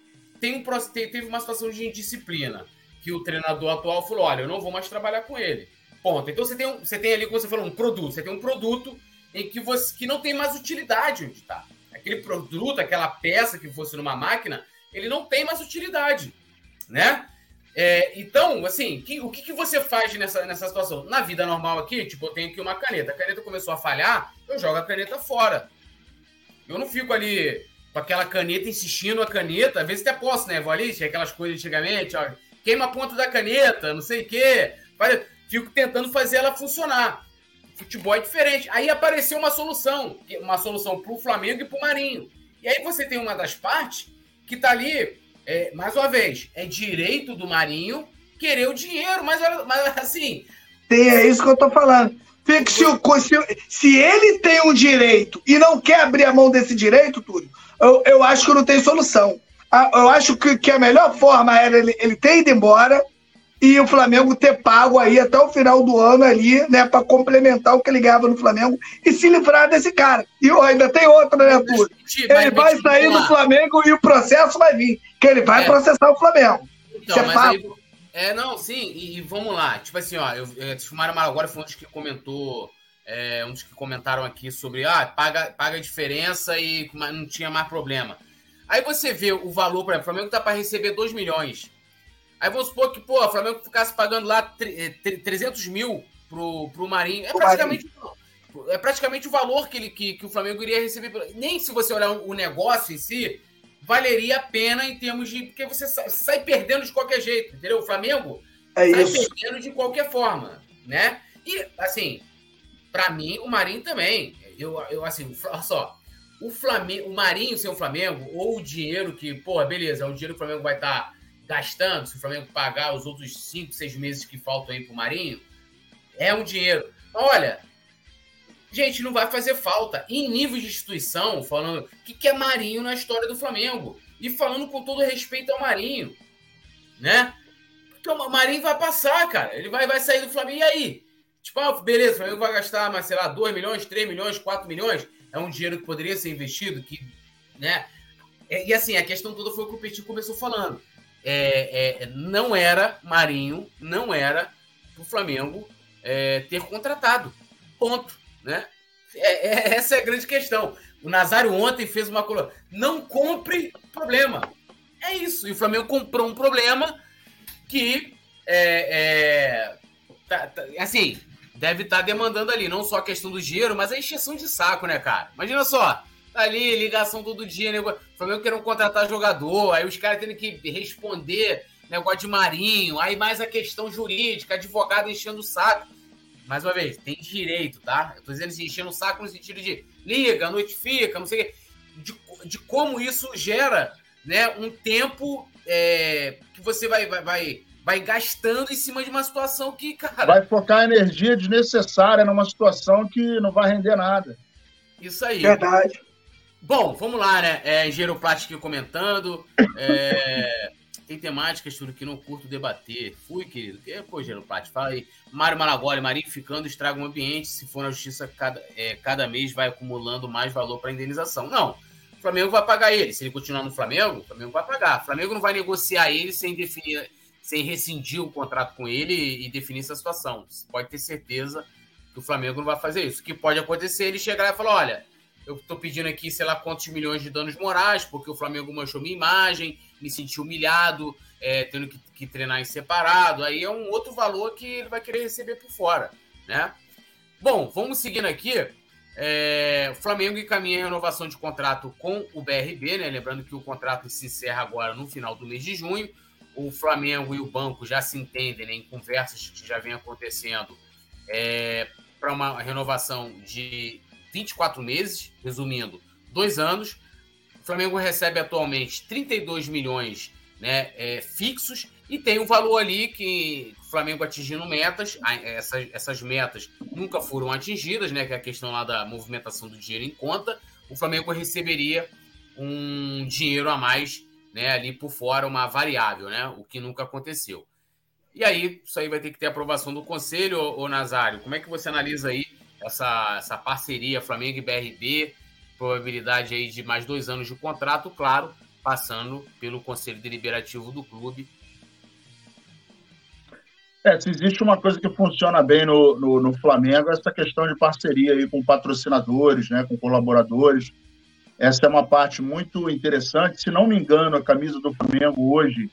tem um, teve uma situação de indisciplina, que o treinador atual falou: olha, eu não vou mais trabalhar com ele. Ponto. Então você tem, um, você tem ali, como você falou, um produto. Você tem um produto em que você que não tem mais utilidade onde está. Aquele produto, aquela peça que fosse numa máquina, ele não tem mais utilidade, né? É, então, assim, que, o que, que, você faz nessa, nessa situação? Na vida normal aqui, tipo, eu tenho aqui uma caneta. A caneta começou a falhar, eu jogo a caneta fora. Eu não fico ali com aquela caneta insistindo a caneta. Às vezes até posso, né? Vou ali, tinha aquelas coisas antigamente, ó, queima a ponta da caneta, não sei o quê. Fico tentando fazer ela funcionar. Futebol é diferente. Aí apareceu uma solução, uma solução para o Flamengo e para o Marinho. E aí você tem uma das partes que tá ali, é, mais uma vez, é direito do Marinho querer o dinheiro, mas, mas assim. Tem, é isso que eu tô falando. Se, se, se ele tem um direito e não quer abrir a mão desse direito, Túlio, eu, eu acho que não tem solução. Eu acho que, que a melhor forma era ele, ele ter ido embora e o Flamengo ter pago aí até o final do ano ali, né, para complementar o que ele ganhava no Flamengo e se livrar desse cara. E ainda tem outro, né, Túlio? Ele vai sair do Flamengo e o processo vai vir, que ele vai é. processar o Flamengo. Então, Isso é fato. É, não, sim, e, e, vamos lá. Tipo assim, ó, eu, eu, Mário agora foi um dos que comentou, é, um dos que comentaram aqui sobre, ah, paga, paga a diferença e não tinha mais problema. Aí você vê o valor, por exemplo, o Flamengo tá para receber 2 milhões. Aí vamos supor que, pô, o Flamengo ficasse pagando lá 300 mil pro, pro Marinho. É praticamente, é praticamente o valor que, ele, que, que o Flamengo iria receber. Nem se você olhar o negócio em si, valeria a pena em termos de. Porque você sai, sai perdendo de qualquer jeito, entendeu? O Flamengo é sai isso. perdendo de qualquer forma, né? E, assim, para mim, o Marinho também. Eu, eu assim, olha só. O Flamengo, o Marinho sem o Flamengo, ou o dinheiro que, pô, beleza, é o dinheiro que o Flamengo vai estar tá gastando, se o Flamengo pagar os outros 5, 6 meses que faltam aí pro Marinho, é um dinheiro. Olha, gente, não vai fazer falta. Em nível de instituição, falando o que, que é Marinho na história do Flamengo. E falando com todo respeito ao Marinho, né? Porque o Marinho vai passar, cara. Ele vai, vai sair do Flamengo. E aí? Tipo, ah, beleza, o Flamengo vai gastar, mas, sei lá, 2 milhões, 3 milhões, 4 milhões. É um dinheiro que poderia ser investido, que, né? E, assim, a questão toda foi o que o Petit começou falando. É, é, não era Marinho, não era o Flamengo é, ter contratado. Ponto. Né? É, é, essa é a grande questão. O Nazário ontem fez uma coluna. Não compre problema. É isso. E o Flamengo comprou um problema que é, é tá, tá, assim deve estar tá demandando ali, não só a questão do dinheiro, mas a encheção de saco, né, cara? Imagina só, ali, ligação todo dia, né? O Flamengo querendo contratar jogador, aí os caras tendo que responder negócio de marinho, aí mais a questão jurídica, advogado enchendo o saco mais uma vez, tem direito, tá? Eu tô dizendo assim, enchendo o saco no sentido de liga, notifica, não sei o quê. De, de como isso gera né, um tempo é, que você vai, vai, vai, vai gastando em cima de uma situação que, cara. Vai focar energia desnecessária numa situação que não vai render nada. Isso aí. Verdade. Bom, vamos lá, né? É, Engenheiro Plástico comentando. É, tem temáticas, tudo que não curto debater. Fui, querido. Que, pô, Engenheiro Plástico, fala aí. Mário Malagoli, Marinho ficando, estraga o ambiente. Se for na justiça, cada, é, cada mês vai acumulando mais valor para indenização. Não. O Flamengo vai pagar ele. Se ele continuar no Flamengo, o Flamengo vai pagar. O Flamengo não vai negociar ele sem definir sem rescindir o contrato com ele e definir essa situação. Você pode ter certeza que o Flamengo não vai fazer isso. O que pode acontecer ele chegar e falar: olha, eu estou pedindo aqui, sei lá, quantos milhões de danos morais, porque o Flamengo manchou minha imagem, me senti humilhado, é, tendo que, que, treinar em separado. Aí é um outro valor que ele vai querer receber por fora, né? Bom, vamos seguindo aqui. É, o Flamengo encaminha a renovação de contrato com o BRB, né? Lembrando que o contrato se encerra agora no final do mês de junho o Flamengo e o banco já se entendem né, em conversas que já vem acontecendo é, para uma renovação de 24 meses, resumindo, dois anos. O Flamengo recebe atualmente 32 milhões né, é, fixos e tem um valor ali que o Flamengo atingindo metas, essas, essas metas nunca foram atingidas, né, que é a questão lá da movimentação do dinheiro em conta. O Flamengo receberia um dinheiro a mais né, ali por fora uma variável, né, o que nunca aconteceu. E aí, isso aí vai ter que ter aprovação do Conselho, ô Nazário. Como é que você analisa aí essa, essa parceria Flamengo e BRB? Probabilidade aí de mais dois anos de contrato, claro, passando pelo Conselho Deliberativo do clube. É, se existe uma coisa que funciona bem no, no, no Flamengo, é essa questão de parceria aí com patrocinadores, né, com colaboradores. Essa é uma parte muito interessante. Se não me engano, a camisa do Flamengo hoje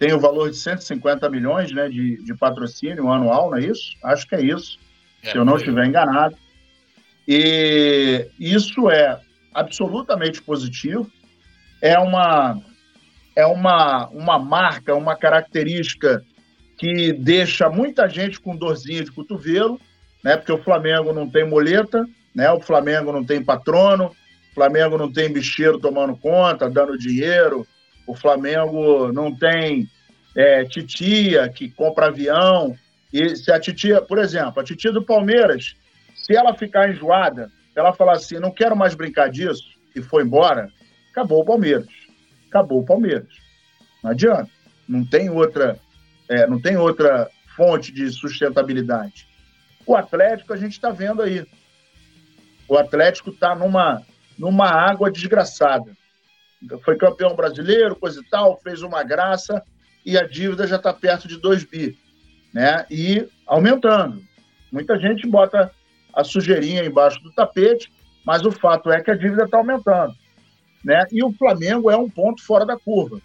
tem o valor de 150 milhões né, de, de patrocínio anual, não é isso? Acho que é isso, é, se eu não estiver enganado. E isso é absolutamente positivo. É uma, é uma, uma marca, uma característica que deixa muita gente com dorzinha de cotovelo, né? Porque o Flamengo não tem moleta, né? O Flamengo não tem patrono, Flamengo não tem bicheiro tomando conta, dando dinheiro. O Flamengo não tem é, titia que compra avião. E se a titia, por exemplo, a titia do Palmeiras, se ela ficar enjoada, ela falar assim, não quero mais brincar disso, e foi embora, acabou o Palmeiras. Acabou o Palmeiras. Não adianta. Não tem outra, é, não tem outra fonte de sustentabilidade. O Atlético a gente está vendo aí. O Atlético está numa numa água desgraçada. Foi campeão brasileiro, coisa e tal, fez uma graça e a dívida já está perto de 2 bi. Né? E aumentando. Muita gente bota a sujeirinha embaixo do tapete, mas o fato é que a dívida está aumentando. Né? E o Flamengo é um ponto fora da curva.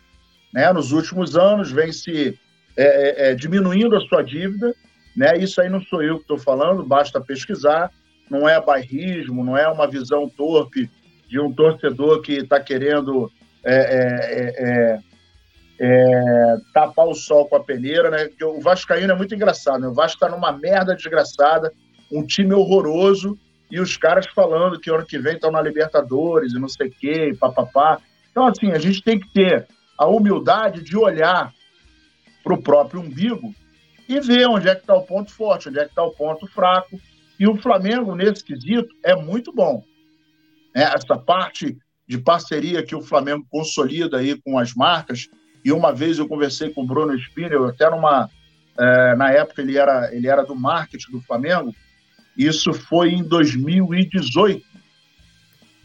Né? Nos últimos anos vem se é, é, é diminuindo a sua dívida. Né? Isso aí não sou eu que estou falando, basta pesquisar. Não é bairrismo, não é uma visão torpe de um torcedor que está querendo é é, tapar o sol com a peneira, né? Porque o Vascaíno é muito engraçado, né? O Vasco está numa merda desgraçada, um time horroroso, e os caras falando que ano que vem estão na Libertadores e não sei o quê, papapá. Então, assim, a gente tem que ter a humildade de olhar para o próprio umbigo e ver onde é que está o ponto forte, onde é que está o ponto fraco. E o Flamengo, nesse quesito, é muito bom né, essa parte de parceria que o Flamengo consolida aí com as marcas. E uma vez eu conversei com o Bruno Spinel, até numa. É, na época ele era, ele era do marketing do Flamengo, isso foi em 2018.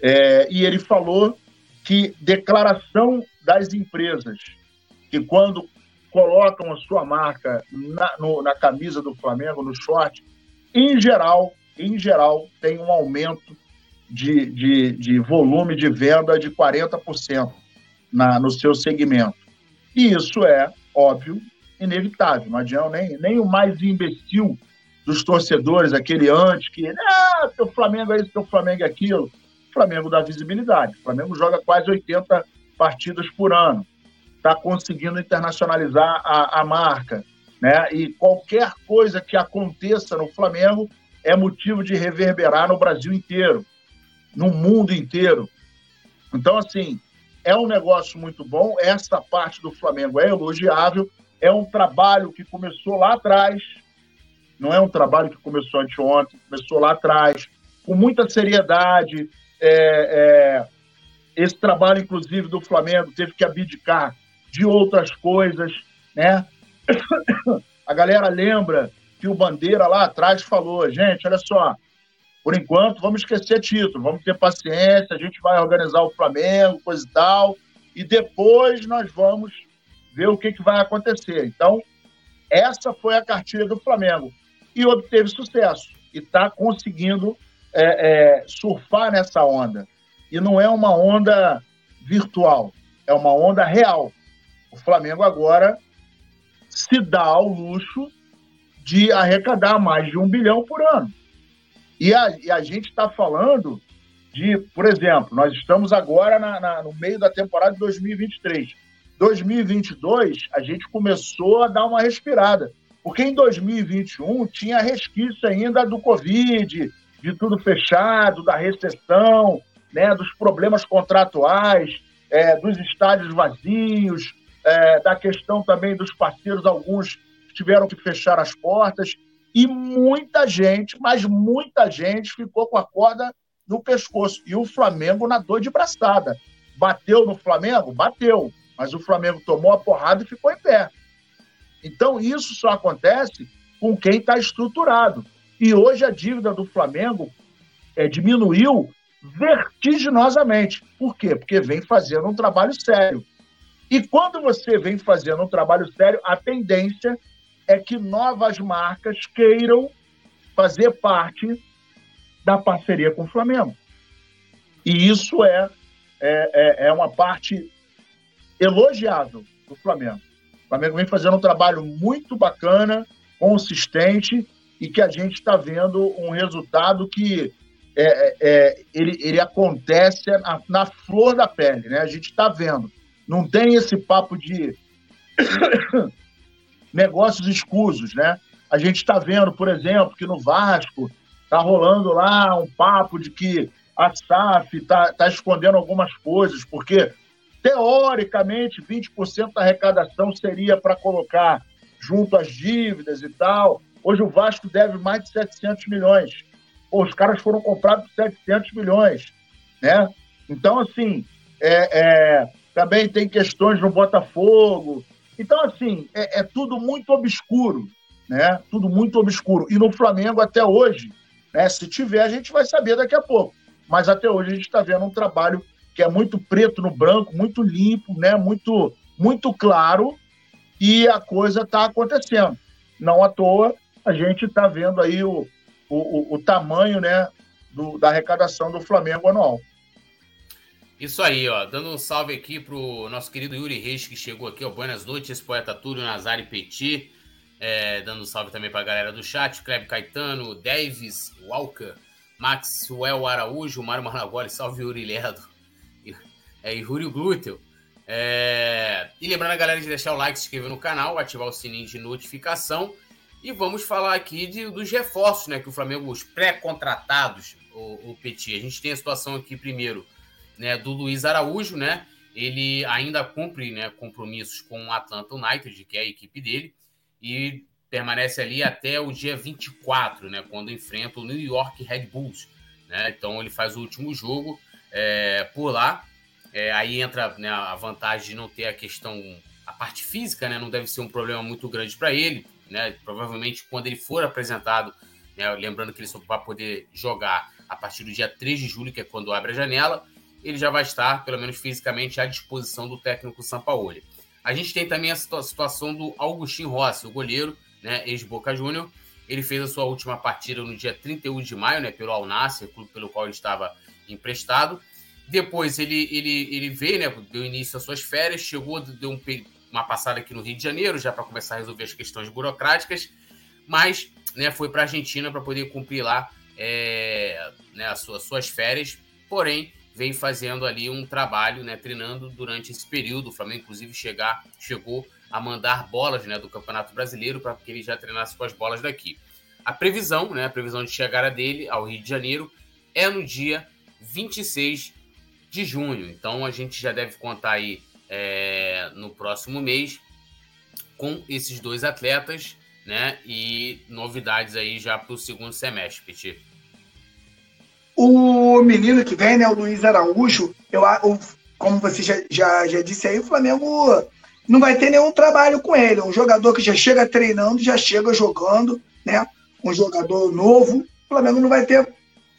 É, e ele falou que declaração das empresas que quando colocam a sua marca na, no, na camisa do Flamengo, no short, em geral, em geral, tem um aumento de, de, de volume de venda de 40% na, no seu segmento. E isso é, óbvio, inevitável. Não adianta nem, nem o mais imbecil dos torcedores, aquele antes que, ah, teu Flamengo é isso, teu Flamengo é aquilo. O Flamengo dá visibilidade. O Flamengo joga quase 80 partidas por ano. Está conseguindo internacionalizar a, a marca. Né? E qualquer coisa que aconteça no Flamengo é motivo de reverberar no Brasil inteiro no mundo inteiro. Então, assim, é um negócio muito bom. Essa parte do Flamengo é elogiável. é um trabalho que começou lá atrás, não é um trabalho que começou anteontem, começou lá atrás, com muita seriedade. É, é, esse trabalho, inclusive, do Flamengo teve que abdicar de outras coisas, né? A galera lembra que o Bandeira lá atrás falou, gente, olha só, por enquanto vamos esquecer título, vamos ter paciência, a gente vai organizar o Flamengo, coisa e tal, e depois nós vamos ver o que, que vai acontecer. Então, essa foi a cartilha do Flamengo e obteve sucesso e está conseguindo é, é, surfar nessa onda. E não é uma onda virtual, é uma onda real. O Flamengo agora se dá ao luxo de arrecadar mais de um bilhão por ano. E a, e a gente está falando de, por exemplo, nós estamos agora na, na, no meio da temporada de 2023. 2022, a gente começou a dar uma respirada. Porque em 2021 tinha resquício ainda do Covid, de tudo fechado, da recessão, né, dos problemas contratuais, é, dos estádios vazios, é, da questão também dos parceiros, alguns tiveram que fechar as portas, e muita gente, mas muita gente ficou com a corda no pescoço. E o Flamengo nadou de braçada. Bateu no Flamengo? Bateu. Mas o Flamengo tomou a porrada e ficou em pé. Então, isso só acontece com quem está estruturado. E hoje a dívida do Flamengo é, diminuiu vertiginosamente. Por quê? Porque vem fazendo um trabalho sério. E quando você vem fazendo um trabalho sério, a tendência é que novas marcas queiram fazer parte da parceria com o Flamengo. E isso é, é, é, é uma parte elogiável do Flamengo. O Flamengo vem fazendo um trabalho muito bacana, consistente, e que a gente está vendo um resultado que é, é, é, ele, ele acontece na, na, flor da pele, né? A gente está vendo. Não tem esse papo de negócios escusos, né? A gente está vendo, por exemplo, que no Vasco está rolando lá um papo de que a SAF está tá escondendo algumas coisas, porque teoricamente 20% da arrecadação seria para colocar junto às dívidas e tal. Hoje o Vasco deve mais de 700 milhões. Pô, os caras foram comprados por 700 milhões, né? Então, assim, é, é, também tem questões no Botafogo. Então, assim, é, é, tudo muito obscuro, né? Tudo muito obscuro. E no Flamengo, até hoje, né? se tiver, a gente vai saber daqui a pouco. Mas até hoje a gente está vendo um trabalho que é muito preto no branco, muito limpo, né? Muito, muito claro, e a coisa está acontecendo. Não à toa, a gente está vendo aí o, o, o, tamanho né, do, da arrecadação do Flamengo anual. Isso aí, ó. Dando um salve aqui pro nosso querido Yuri Reis, que chegou aqui, ó. Buenas noites, poeta Túlio Nazari Petit. É, dando um salve também pra galera do chat. Kleber Caetano, Davis Walker, Maxwell Araújo, Mário Maragoli, salve Yuri Ledo. É, e Rúrio Glúteo. É... E lembrando a galera de deixar o like, se inscrever no canal, ativar o sininho de notificação e vamos falar aqui de, dos reforços, né? Que o Flamengo, os pré-contratados, o, o Petit. A gente tem a situação aqui primeiro, né? Do Luiz Araújo, né? Ele ainda cumpre né, compromissos com o Atlanta United, que é a equipe dele, e permanece ali até o dia 24, né? Quando enfrenta o New York Red Bulls. Né? Então ele faz o último jogo é, por lá. É, aí entra né, a vantagem de não ter a questão, a parte física, né? Não deve ser um problema muito grande para ele, né? Provavelmente quando ele for apresentado, né? lembrando que ele só vai poder jogar a partir do dia 3 de julho, que é quando abre a janela, ele já vai estar, pelo menos fisicamente, à disposição do técnico Sampaoli. A gente tem também a situação do Augustin Rossi, o goleiro, né, ex-Boca Júnior. Ele fez a sua última partida no dia 31 de maio, né, pelo Al Nassr, clube pelo qual ele estava emprestado. Depois ele, ele, ele veio, né, deu início às suas férias, chegou, deu um, uma passada aqui no Rio de Janeiro, já para começar a resolver as questões burocráticas, mas né, foi para a Argentina para poder cumprir lá é, né, as suas, suas férias, porém vem fazendo ali um trabalho, né, treinando durante esse período. O Flamengo, inclusive, chegar, chegou a mandar bolas né, do Campeonato Brasileiro para que ele já treinasse com as bolas daqui. A previsão, né, a previsão de chegada dele ao Rio de Janeiro é no dia 26 de junho. Então a gente já deve contar aí é, no próximo mês com esses dois atletas, né? E novidades aí já para o segundo semestre, Petit. O menino que vem, né, o Luiz Araújo, eu, como você já, já, já disse aí, o Flamengo não vai ter nenhum trabalho com ele. É um jogador que já chega treinando, já chega jogando, né? Um jogador novo. O Flamengo não vai ter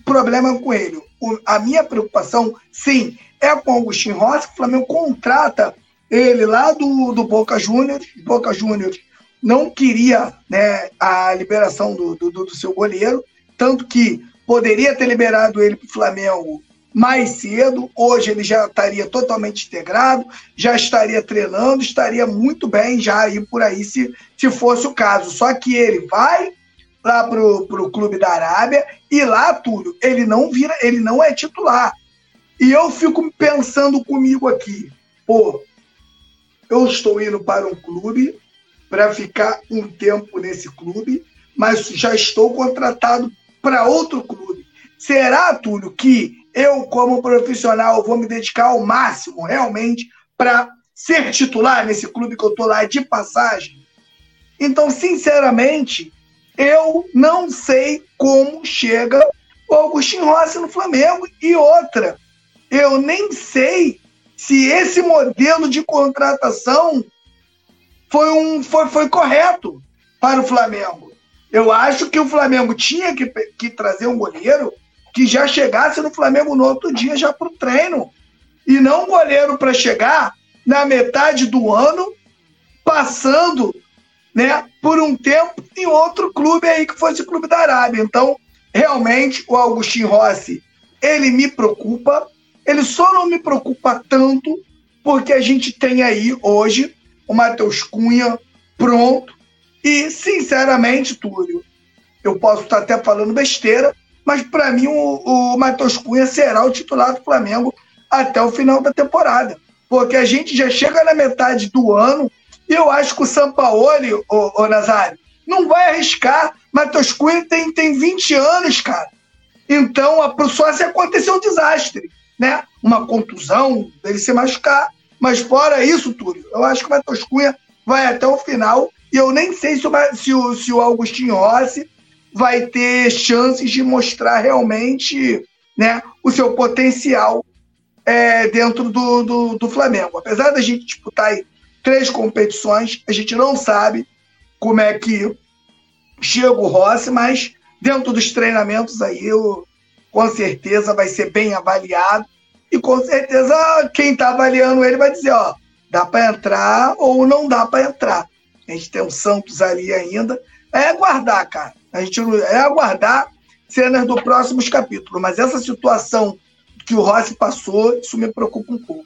problema com ele. O, a minha preocupação, sim, é com o Agostinho Rossi, que o Flamengo contrata ele lá do, do Boca Juniors. Boca Juniors não queria né, a liberação do, do, do seu goleiro, tanto que poderia ter liberado ele para o Flamengo mais cedo. Hoje ele já estaria totalmente integrado, já estaria treinando, estaria muito bem já aí por aí se, se fosse o caso. Só que ele vai lá pro, pro clube da Arábia e lá, Túlio, ele não vira, ele não é titular. E eu fico pensando comigo aqui, pô, eu estou indo para um clube para ficar um tempo nesse clube, mas já estou contratado para outro clube. Será, Túlio, que eu, como profissional, vou me dedicar ao máximo realmente para ser titular nesse clube que eu estou lá de passagem? Então, sinceramente, eu não sei como chega o Agostinho Rossi no Flamengo. E outra, eu nem sei se esse modelo de contratação foi, um, foi, foi correto para o Flamengo. Eu acho que o Flamengo tinha que, que trazer um goleiro que já chegasse no Flamengo no outro dia já para o treino. E não um goleiro para chegar na metade do ano, passando né, por um tempo em outro clube aí que fosse o Clube da Arábia. Então, realmente, o Augustinho Rossi, ele me preocupa. Ele só não me preocupa tanto porque a gente tem aí hoje o Matheus Cunha pronto. E, sinceramente, Túlio, eu posso estar até falando besteira, mas para mim o, o Matheus Cunha será o titular do Flamengo até o final da temporada. Porque a gente já chega na metade do ano e eu acho que o Sampaoli, o, o Nazário, não vai arriscar. Matheus Cunha tem, tem 20 anos, cara. Então, só se acontecer um desastre, né? Uma contusão, dele se machucar. Mas fora isso, Túlio, eu acho que o Matheus Cunha vai até o final. E eu nem sei se o, se o, se o Augustinho Rossi vai ter chances de mostrar realmente né, o seu potencial é, dentro do, do, do, Flamengo. Apesar da gente disputar aí três competições, a gente não sabe como é que chega o Rossi, mas dentro dos treinamentos aí, eu, com certeza vai ser bem avaliado e com certeza quem está avaliando ele vai dizer, ó, dá para entrar ou não dá para entrar. A gente tem o Santos ali ainda. É aguardar, cara. A gente é aguardar cenas do próximos capítulos. Mas essa situação que o Rossi passou, isso me preocupa um pouco.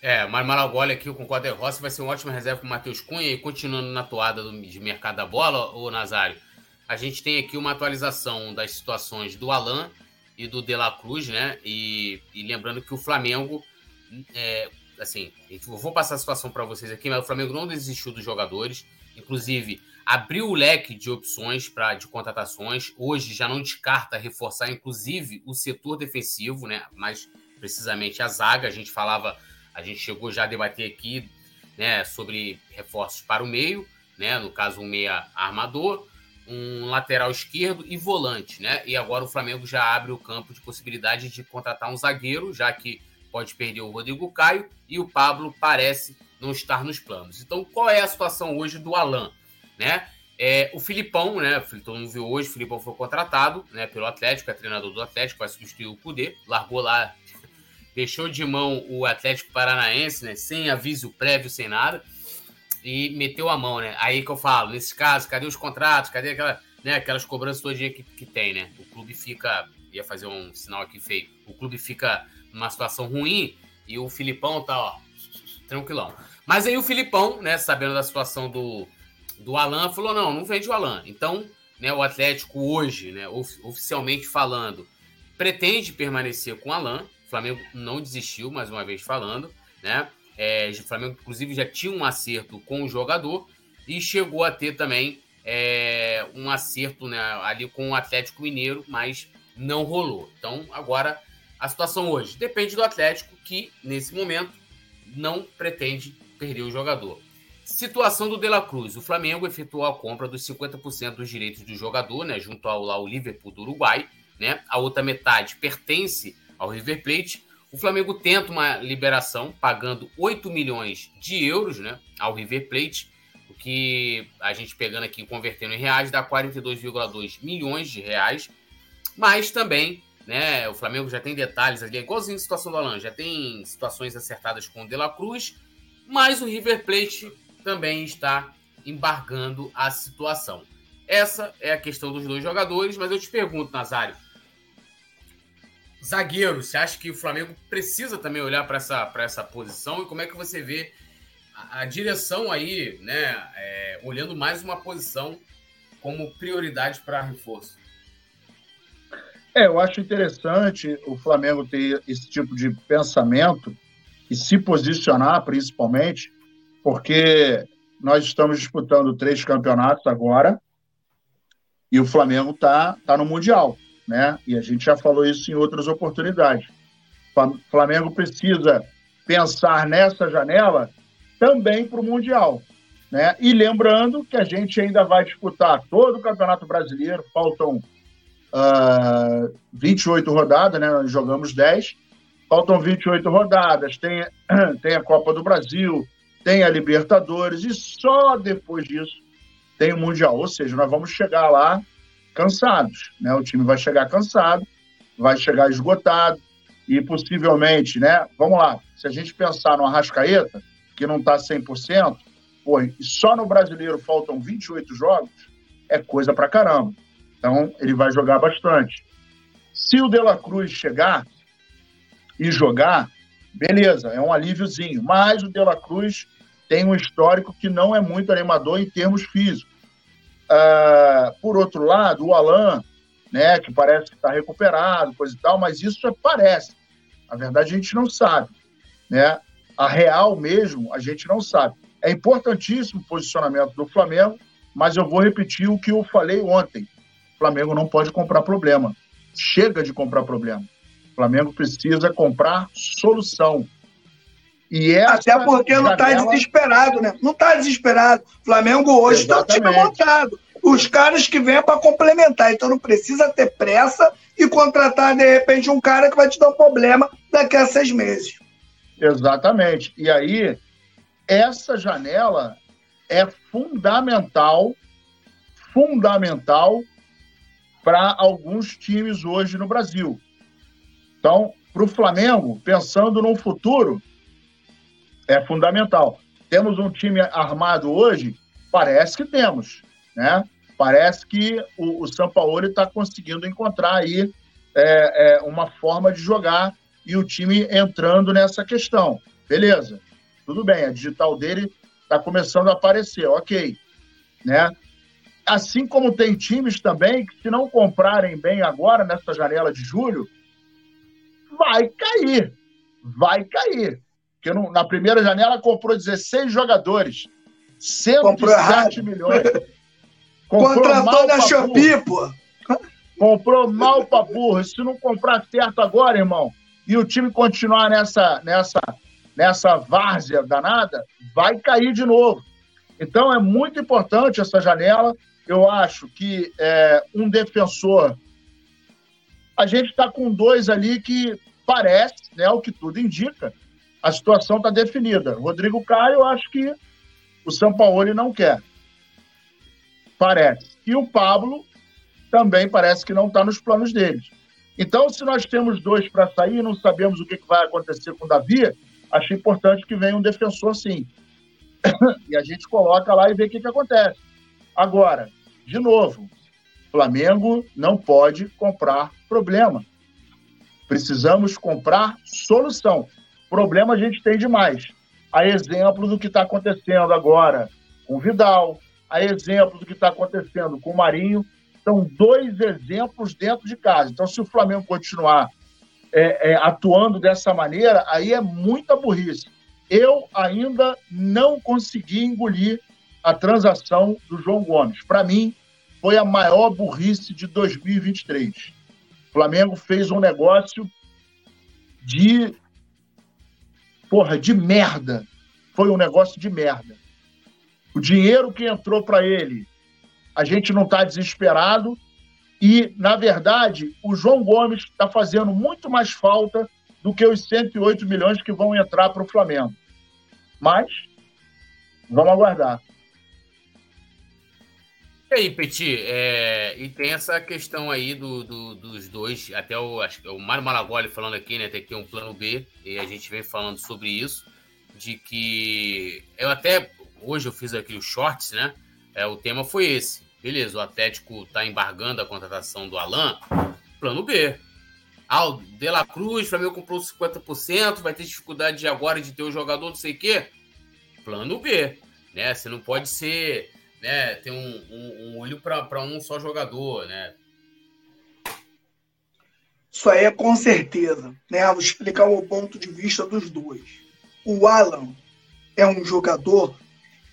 É, mas Malagoli aqui, eu concordo, é Rossi vai ser um ótimo reserva para o Matheus Cunha. E continuando na toada do, de mercado da bola, o Nazário, a gente tem aqui uma atualização das situações do Alan e do De La Cruz, né? E, e lembrando que o Flamengo, é, assim, eu vou passar a situação para vocês aqui, mas o Flamengo não desistiu dos jogadores. Inclusive, abriu o leque de opções para de contratações. Hoje já não descarta reforçar, inclusive, o setor defensivo, né? Mais precisamente a zaga. A gente falava, a gente chegou já a debater aqui, né, sobre reforços para o meio, né? No caso, um meia armador, um lateral esquerdo e volante, né? E agora o Flamengo já abre o campo de possibilidade de contratar um zagueiro, já que pode perder o Rodrigo Caio e o Pablo parece não estar nos planos. Então, qual é a situação hoje do Alan? né? É, o Filipão, né? Todo mundo viu hoje, o Filipão foi contratado né, pelo Atlético, é treinador do Atlético, vai substituir o Cudê, largou lá, deixou de mão o Atlético Paranaense, né? Sem aviso prévio, sem nada, e meteu a mão, né? Aí que eu falo, nesse caso, cadê os contratos? Cadê aquela, né, aquelas cobranças todinha que, que tem, né? O clube fica, ia fazer um sinal aqui feio, o clube fica numa situação ruim e o Filipão tá, ó, tranquilão. Mas aí o Filipão, né, sabendo da situação do, do Alan, falou: não, não vende o Alan. Então, né, o Atlético hoje, né, oficialmente falando, pretende permanecer com o Alan. O Flamengo não desistiu, mais uma vez falando, né? É, o Flamengo, inclusive, já tinha um acerto com o jogador e chegou a ter também é, um acerto né, ali com o Atlético Mineiro, mas não rolou. Então, agora, a situação hoje depende do Atlético, que nesse momento não pretende perder o jogador. Situação do De La Cruz. O Flamengo efetuou a compra dos 50% dos direitos do jogador, né, junto ao, ao Liverpool do Uruguai. Né? A outra metade pertence ao River Plate. O Flamengo tenta uma liberação pagando 8 milhões de euros né, ao River Plate, o que a gente pegando aqui convertendo em reais dá 42,2 milhões de reais. Mas também né, o Flamengo já tem detalhes ali, é igualzinho a situação do Alan, já tem situações acertadas com o De La Cruz, mas o River Plate também está embargando a situação. Essa é a questão dos dois jogadores, mas eu te pergunto, Nazário. Zagueiro, você acha que o Flamengo precisa também olhar para essa, essa posição? E como é que você vê a, a direção aí, né? É, olhando mais uma posição como prioridade para reforço? É, eu acho interessante o Flamengo ter esse tipo de pensamento e se posicionar, principalmente, porque nós estamos disputando três campeonatos agora e o Flamengo está tá no Mundial, né? E a gente já falou isso em outras oportunidades. O Flamengo precisa pensar nessa janela também para o Mundial, né? E lembrando que a gente ainda vai disputar todo o Campeonato Brasileiro, faltam uh, ah, 28 rodadas, né? Nós jogamos 10, faltam 28 rodadas, tem, tem a Copa do Brasil, tem a Libertadores e só depois disso tem o Mundial. Ou seja, nós vamos chegar lá cansados, né? O time vai chegar cansado, vai chegar esgotado e possivelmente, né? Vamos lá, se a gente pensar no Arrascaeta, que não está 100%, pô, e só no Brasileiro faltam 28 jogos, é coisa pra caramba. Então, ele vai jogar bastante. Se o De La Cruz chegar e jogar, beleza, é um alíviozinho. Mas o De La Cruz tem um histórico que não é muito animador em termos físicos. Uh, por outro lado, o Alan, né, que parece que está recuperado, coisa e tal, mas isso é, parece. Na verdade, a gente não sabe. Né? A real mesmo, a gente não sabe. É importantíssimo o posicionamento do Flamengo, mas eu vou repetir o que eu falei ontem. O Flamengo não pode comprar problema. Chega de comprar problema. O Flamengo precisa comprar solução. E Até porque não está desesperado, né? Não está desesperado. O Flamengo hoje está o time montado. Os caras que vêm para complementar. Então não precisa ter pressa e contratar, de repente, um cara que vai te dar um problema daqui a seis meses. Exatamente. E aí, essa janela é fundamental, fundamental para alguns times hoje no Brasil. Então, para o Flamengo, pensando no futuro, é fundamental. Temos um time armado hoje? Parece que temos, né? Parece que o, o Paulo está conseguindo encontrar aí é, é, uma forma de jogar e o time entrando nessa questão. Beleza, tudo bem, a digital dele está começando a aparecer, ok. Né? Assim como tem times também que, se não comprarem bem agora, nessa janela de julho, vai cair. Vai cair. Porque no, na primeira janela comprou 16 jogadores. 107 milhões. Contratou na Shopee, pô. Comprou mal pra burro. Se não comprar certo agora, irmão, e o time continuar nessa, nessa, nessa várzea danada, vai cair de novo. Então é muito importante essa janela. Eu acho que é, um defensor. A gente está com dois ali que parece, né, o que tudo indica, a situação está definida. Rodrigo Caio, eu acho que o São Paulo não quer. Parece. E o Pablo também parece que não está nos planos deles. Então, se nós temos dois para sair, não sabemos o que, vai acontecer com o Davi, acho importante que venha um defensor sim. e a gente coloca lá e vê o que, que acontece. Agora, de novo, Flamengo não pode comprar problema. Precisamos comprar solução. Problema a gente tem demais. A exemplo do que está acontecendo agora com Vidal, a exemplo do que está acontecendo com o Marinho. São dois exemplos dentro de casa. Então, se o Flamengo continuar é, é, atuando dessa maneira, aí é muita burrice. Eu ainda não consegui engolir a transação do João Gomes. Para mim, foi a maior burrice de 2023. O Flamengo fez um negócio de porra, de merda. Foi um negócio de merda. O dinheiro que entrou para ele, a gente não está desesperado. E, na verdade, o João Gomes está fazendo muito mais falta do que os 108 milhões que vão entrar para o Flamengo. Mas, vamos aguardar. E aí, Petit, é, e tem essa questão aí do, do, dos dois, até o, acho, o Mário Malagoli falando aqui, né? Tem que ter um plano B, e a gente vem falando sobre isso, de que eu até hoje eu fiz aqui os shorts, né? É, o tema foi esse. Beleza, o Atlético tá embargando a contratação do Alan, plano B. Ah, o De La Cruz, Flamengo comprou 50%, vai ter dificuldade de agora de ter o jogador, não sei o quê. Plano B. Né? Você não pode ser né, ter um, um, um olho para um só jogador, né? Isso aí é com certeza. Né? Vou explicar o ponto de vista dos dois. O Alan é um jogador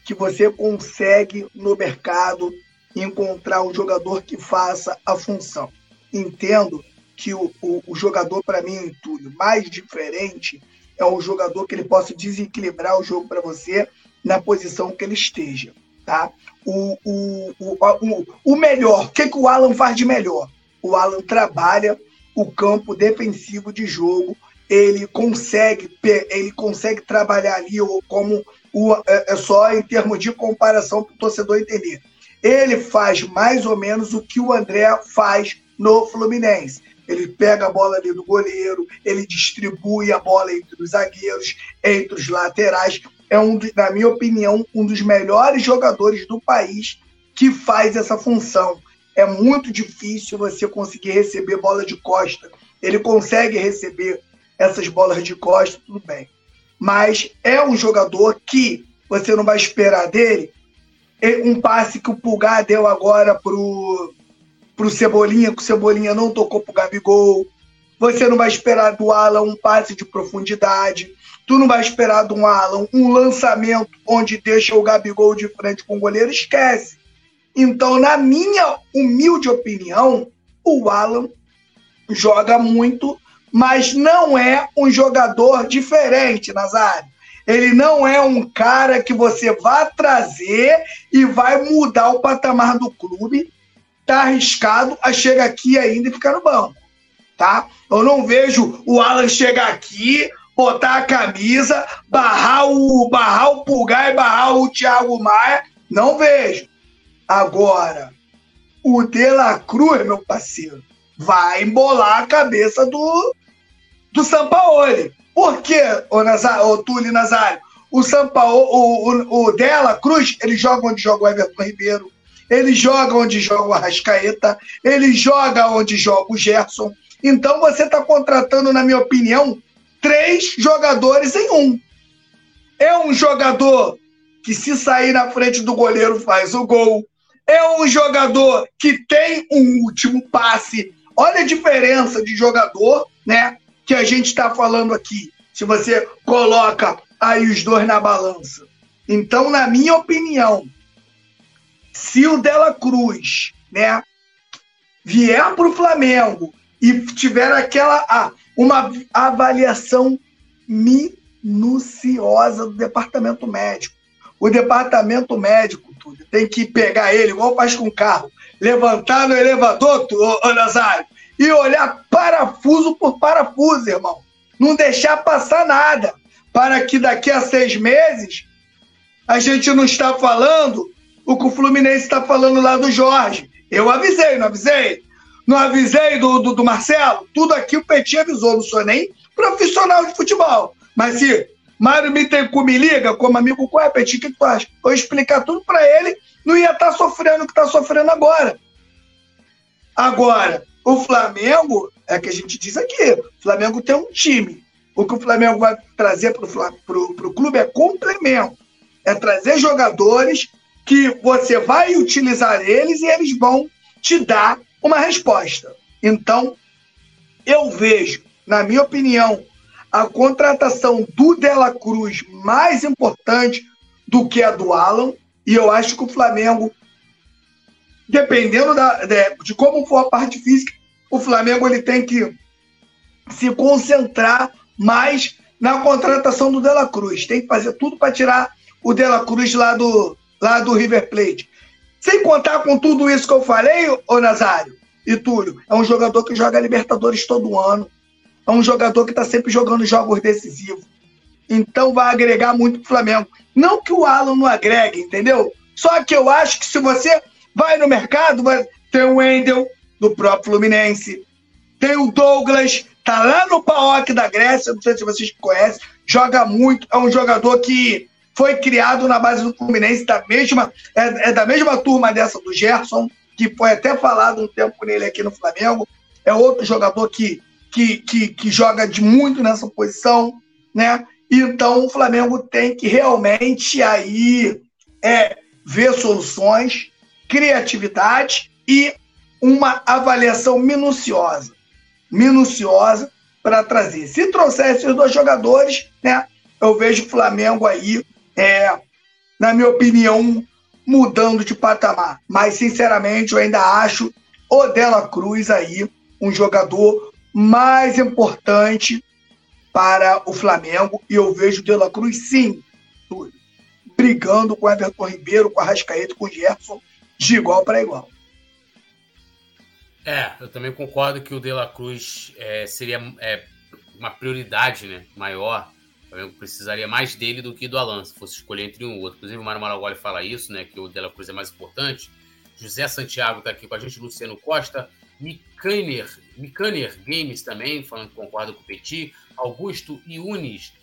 que você consegue no mercado encontrar um jogador que faça a função. Entendo que o, o, o jogador, para mim, Túlio, mais diferente é um jogador que ele possa desequilibrar o jogo para você na posição que ele esteja. Tá? O, o, o, o, melhor, o que, que o Alan faz de melhor? O Alan trabalha o campo defensivo de jogo, ele consegue, ele consegue trabalhar ali como o, é, é só em termos de comparação para o torcedor entender. Ele faz mais ou menos o que o André faz no Fluminense. Ele pega a bola ali do goleiro, ele distribui a bola entre os zagueiros, entre os laterais. É, um, na minha opinião, um dos melhores jogadores do país que faz essa função. É muito difícil você conseguir receber bola de costa. Ele consegue receber essas bolas de costa, tudo bem. Mas é um jogador que você não vai esperar dele um passe que o Pulgar deu agora pro pro Cebolinha, que o Cebolinha não tocou pro Gabigol. Você não vai esperar do Alan um passe de profundidade. Tu não vai esperar do Alan um lançamento onde deixa o Gabigol de frente com o goleiro. Esquece. Então, na minha humilde opinião, o Alan joga muito, mas não é um jogador diferente, Nazário. Ele não é um cara que você vai trazer e vai mudar o patamar do clube tá arriscado a chegar aqui ainda e ficar no banco, tá? Eu não vejo o Alan chegar aqui, botar a camisa, barrar o, barrar o Pulgar e barrar o Thiago Maia, não vejo. Agora, o De La Cruz, meu parceiro, vai embolar a cabeça do, do Sampaoli. Por quê, ô, ô Túlio Nazário? O Sampaoli, o, o, o Dela Cruz, ele joga onde joga o Everton Ribeiro, ele joga onde joga o Arrascaeta, ele joga onde joga o Gerson. Então você está contratando, na minha opinião, três jogadores em um. É um jogador que, se sair na frente do goleiro, faz o gol. É um jogador que tem um último passe. Olha a diferença de jogador, né? Que a gente está falando aqui. Se você coloca aí os dois na balança. Então, na minha opinião, se o Dela Cruz, né, vier para o Flamengo e tiver aquela ah, uma avaliação minuciosa do departamento médico, o departamento médico tudo, tem que pegar ele igual faz com o carro, levantar no elevador, ô, ô Nazário, e olhar parafuso por parafuso, irmão. Não deixar passar nada, para que daqui a seis meses a gente não está falando o que o Fluminense está falando lá do Jorge. Eu avisei, não avisei? Não avisei do, do, do Marcelo? Tudo aqui o Petit avisou, não sou nem profissional de futebol. Mas se Mário Bittencourt me liga como amigo, qual é, Petit, o que tu acha? Eu explicar tudo para ele, não ia estar tá sofrendo o que está sofrendo agora. Agora, o Flamengo, é que a gente diz aqui, o Flamengo tem um time. O que o Flamengo vai trazer para o clube é complemento. É trazer jogadores que você vai utilizar eles e eles vão te dar uma resposta. Então, eu vejo, na minha opinião, a contratação do Dela Cruz mais importante do que a do Alan, e eu acho que o Flamengo, dependendo da, de, de como for a parte física, o Flamengo ele tem que se concentrar mais na contratação do Dela Cruz. Tem que fazer tudo para tirar o Dela Cruz lá do, lá do River Plate. Sem contar com tudo isso que eu falei, ô Nazário e Túlio, é um jogador que joga Libertadores todo ano. É um jogador que está sempre jogando jogos decisivos. Então vai agregar muito pro Flamengo. Não que o Alan não agregue, entendeu? Só que eu acho que se você vai no mercado, vai ter o Wendel, do próprio Fluminense. Tem o Douglas, tá lá no PAOK da Grécia, não sei se vocês conhecem, joga muito, é um jogador que foi criado na base do Fluminense, da mesma, é, é da mesma turma dessa do Gerson, que foi até falado um tempo nele aqui no Flamengo. É outro jogador que, que, que, que joga de muito nessa posição, né? Então o Flamengo tem que realmente aí é, ver soluções, criatividade e uma avaliação minuciosa, minuciosa para trazer. Se trouxer esses dois jogadores, né, eu vejo o Flamengo aí, é, na minha opinião, mudando de patamar. Mas, sinceramente, eu ainda acho o Dela Cruz aí um jogador mais importante para o Flamengo. E eu vejo o Dela Cruz, sim, brigando com o Everton Ribeiro, com a Rascaeta, com o Gerson, de igual para igual. É, eu também concordo que o De La Cruz é, seria é, uma prioridade né, maior. Eu precisaria mais dele do que do Alan, se fosse escolher entre um ou outro. Inclusive, o Mário Maragoli fala isso, né? Que o De La Cruz é mais importante. José Santiago está aqui com a gente, Luciano Costa, Mikaner, Mikaner Games também, falando que concorda com o Petit, Augusto Iunes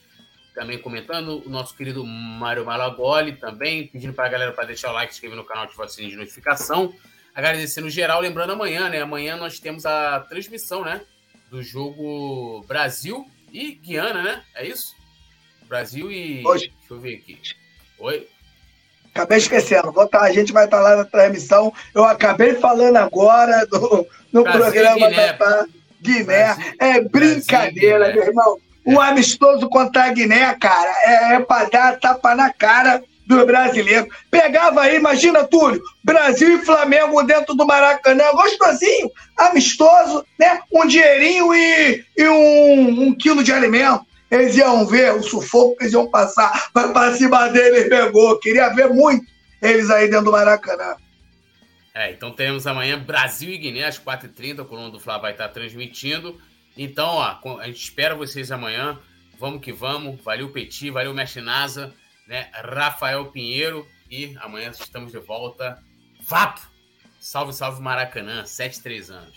também comentando, o nosso querido Mário Malagoli também, pedindo para a galera para deixar o like, se inscrever no canal, ativar o sininho de notificação. Agradecendo geral, lembrando amanhã, né? Amanhã nós temos a transmissão, né? Do jogo Brasil e Guiana, né? É isso? Brasil e. Hoje. Deixa eu ver aqui. Oi? Acabei esquecendo. Tá, a gente vai estar lá na transmissão. Eu acabei falando agora do, no Brasil programa Guiné. da Guiné. Brasil, é brincadeira, Brasil, meu irmão. O amistoso contra a Guiné, cara, é, é para dar tapa na cara do brasileiro. Pegava aí, imagina, Túlio, Brasil e Flamengo dentro do Maracanã, gostosinho, amistoso, né? Um dinheirinho e, e um, um quilo de alimento. Eles iam ver o sufoco que eles iam passar, vai para cima deles, pegou. Queria ver muito eles aí dentro do Maracanã. É, então teremos amanhã Brasil e Guiné às 4h30, o Coluna do Fla vai estar transmitindo. Então, ó, a gente espera vocês amanhã. Vamos que vamos. Valeu, Petit, valeu, Mestre Nasa né? Rafael Pinheiro. E amanhã estamos de volta. Vapo! Salve, salve Maracanã, 73 anos.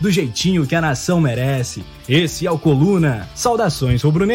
do jeitinho que a nação merece. Esse é o Coluna. Saudações rubro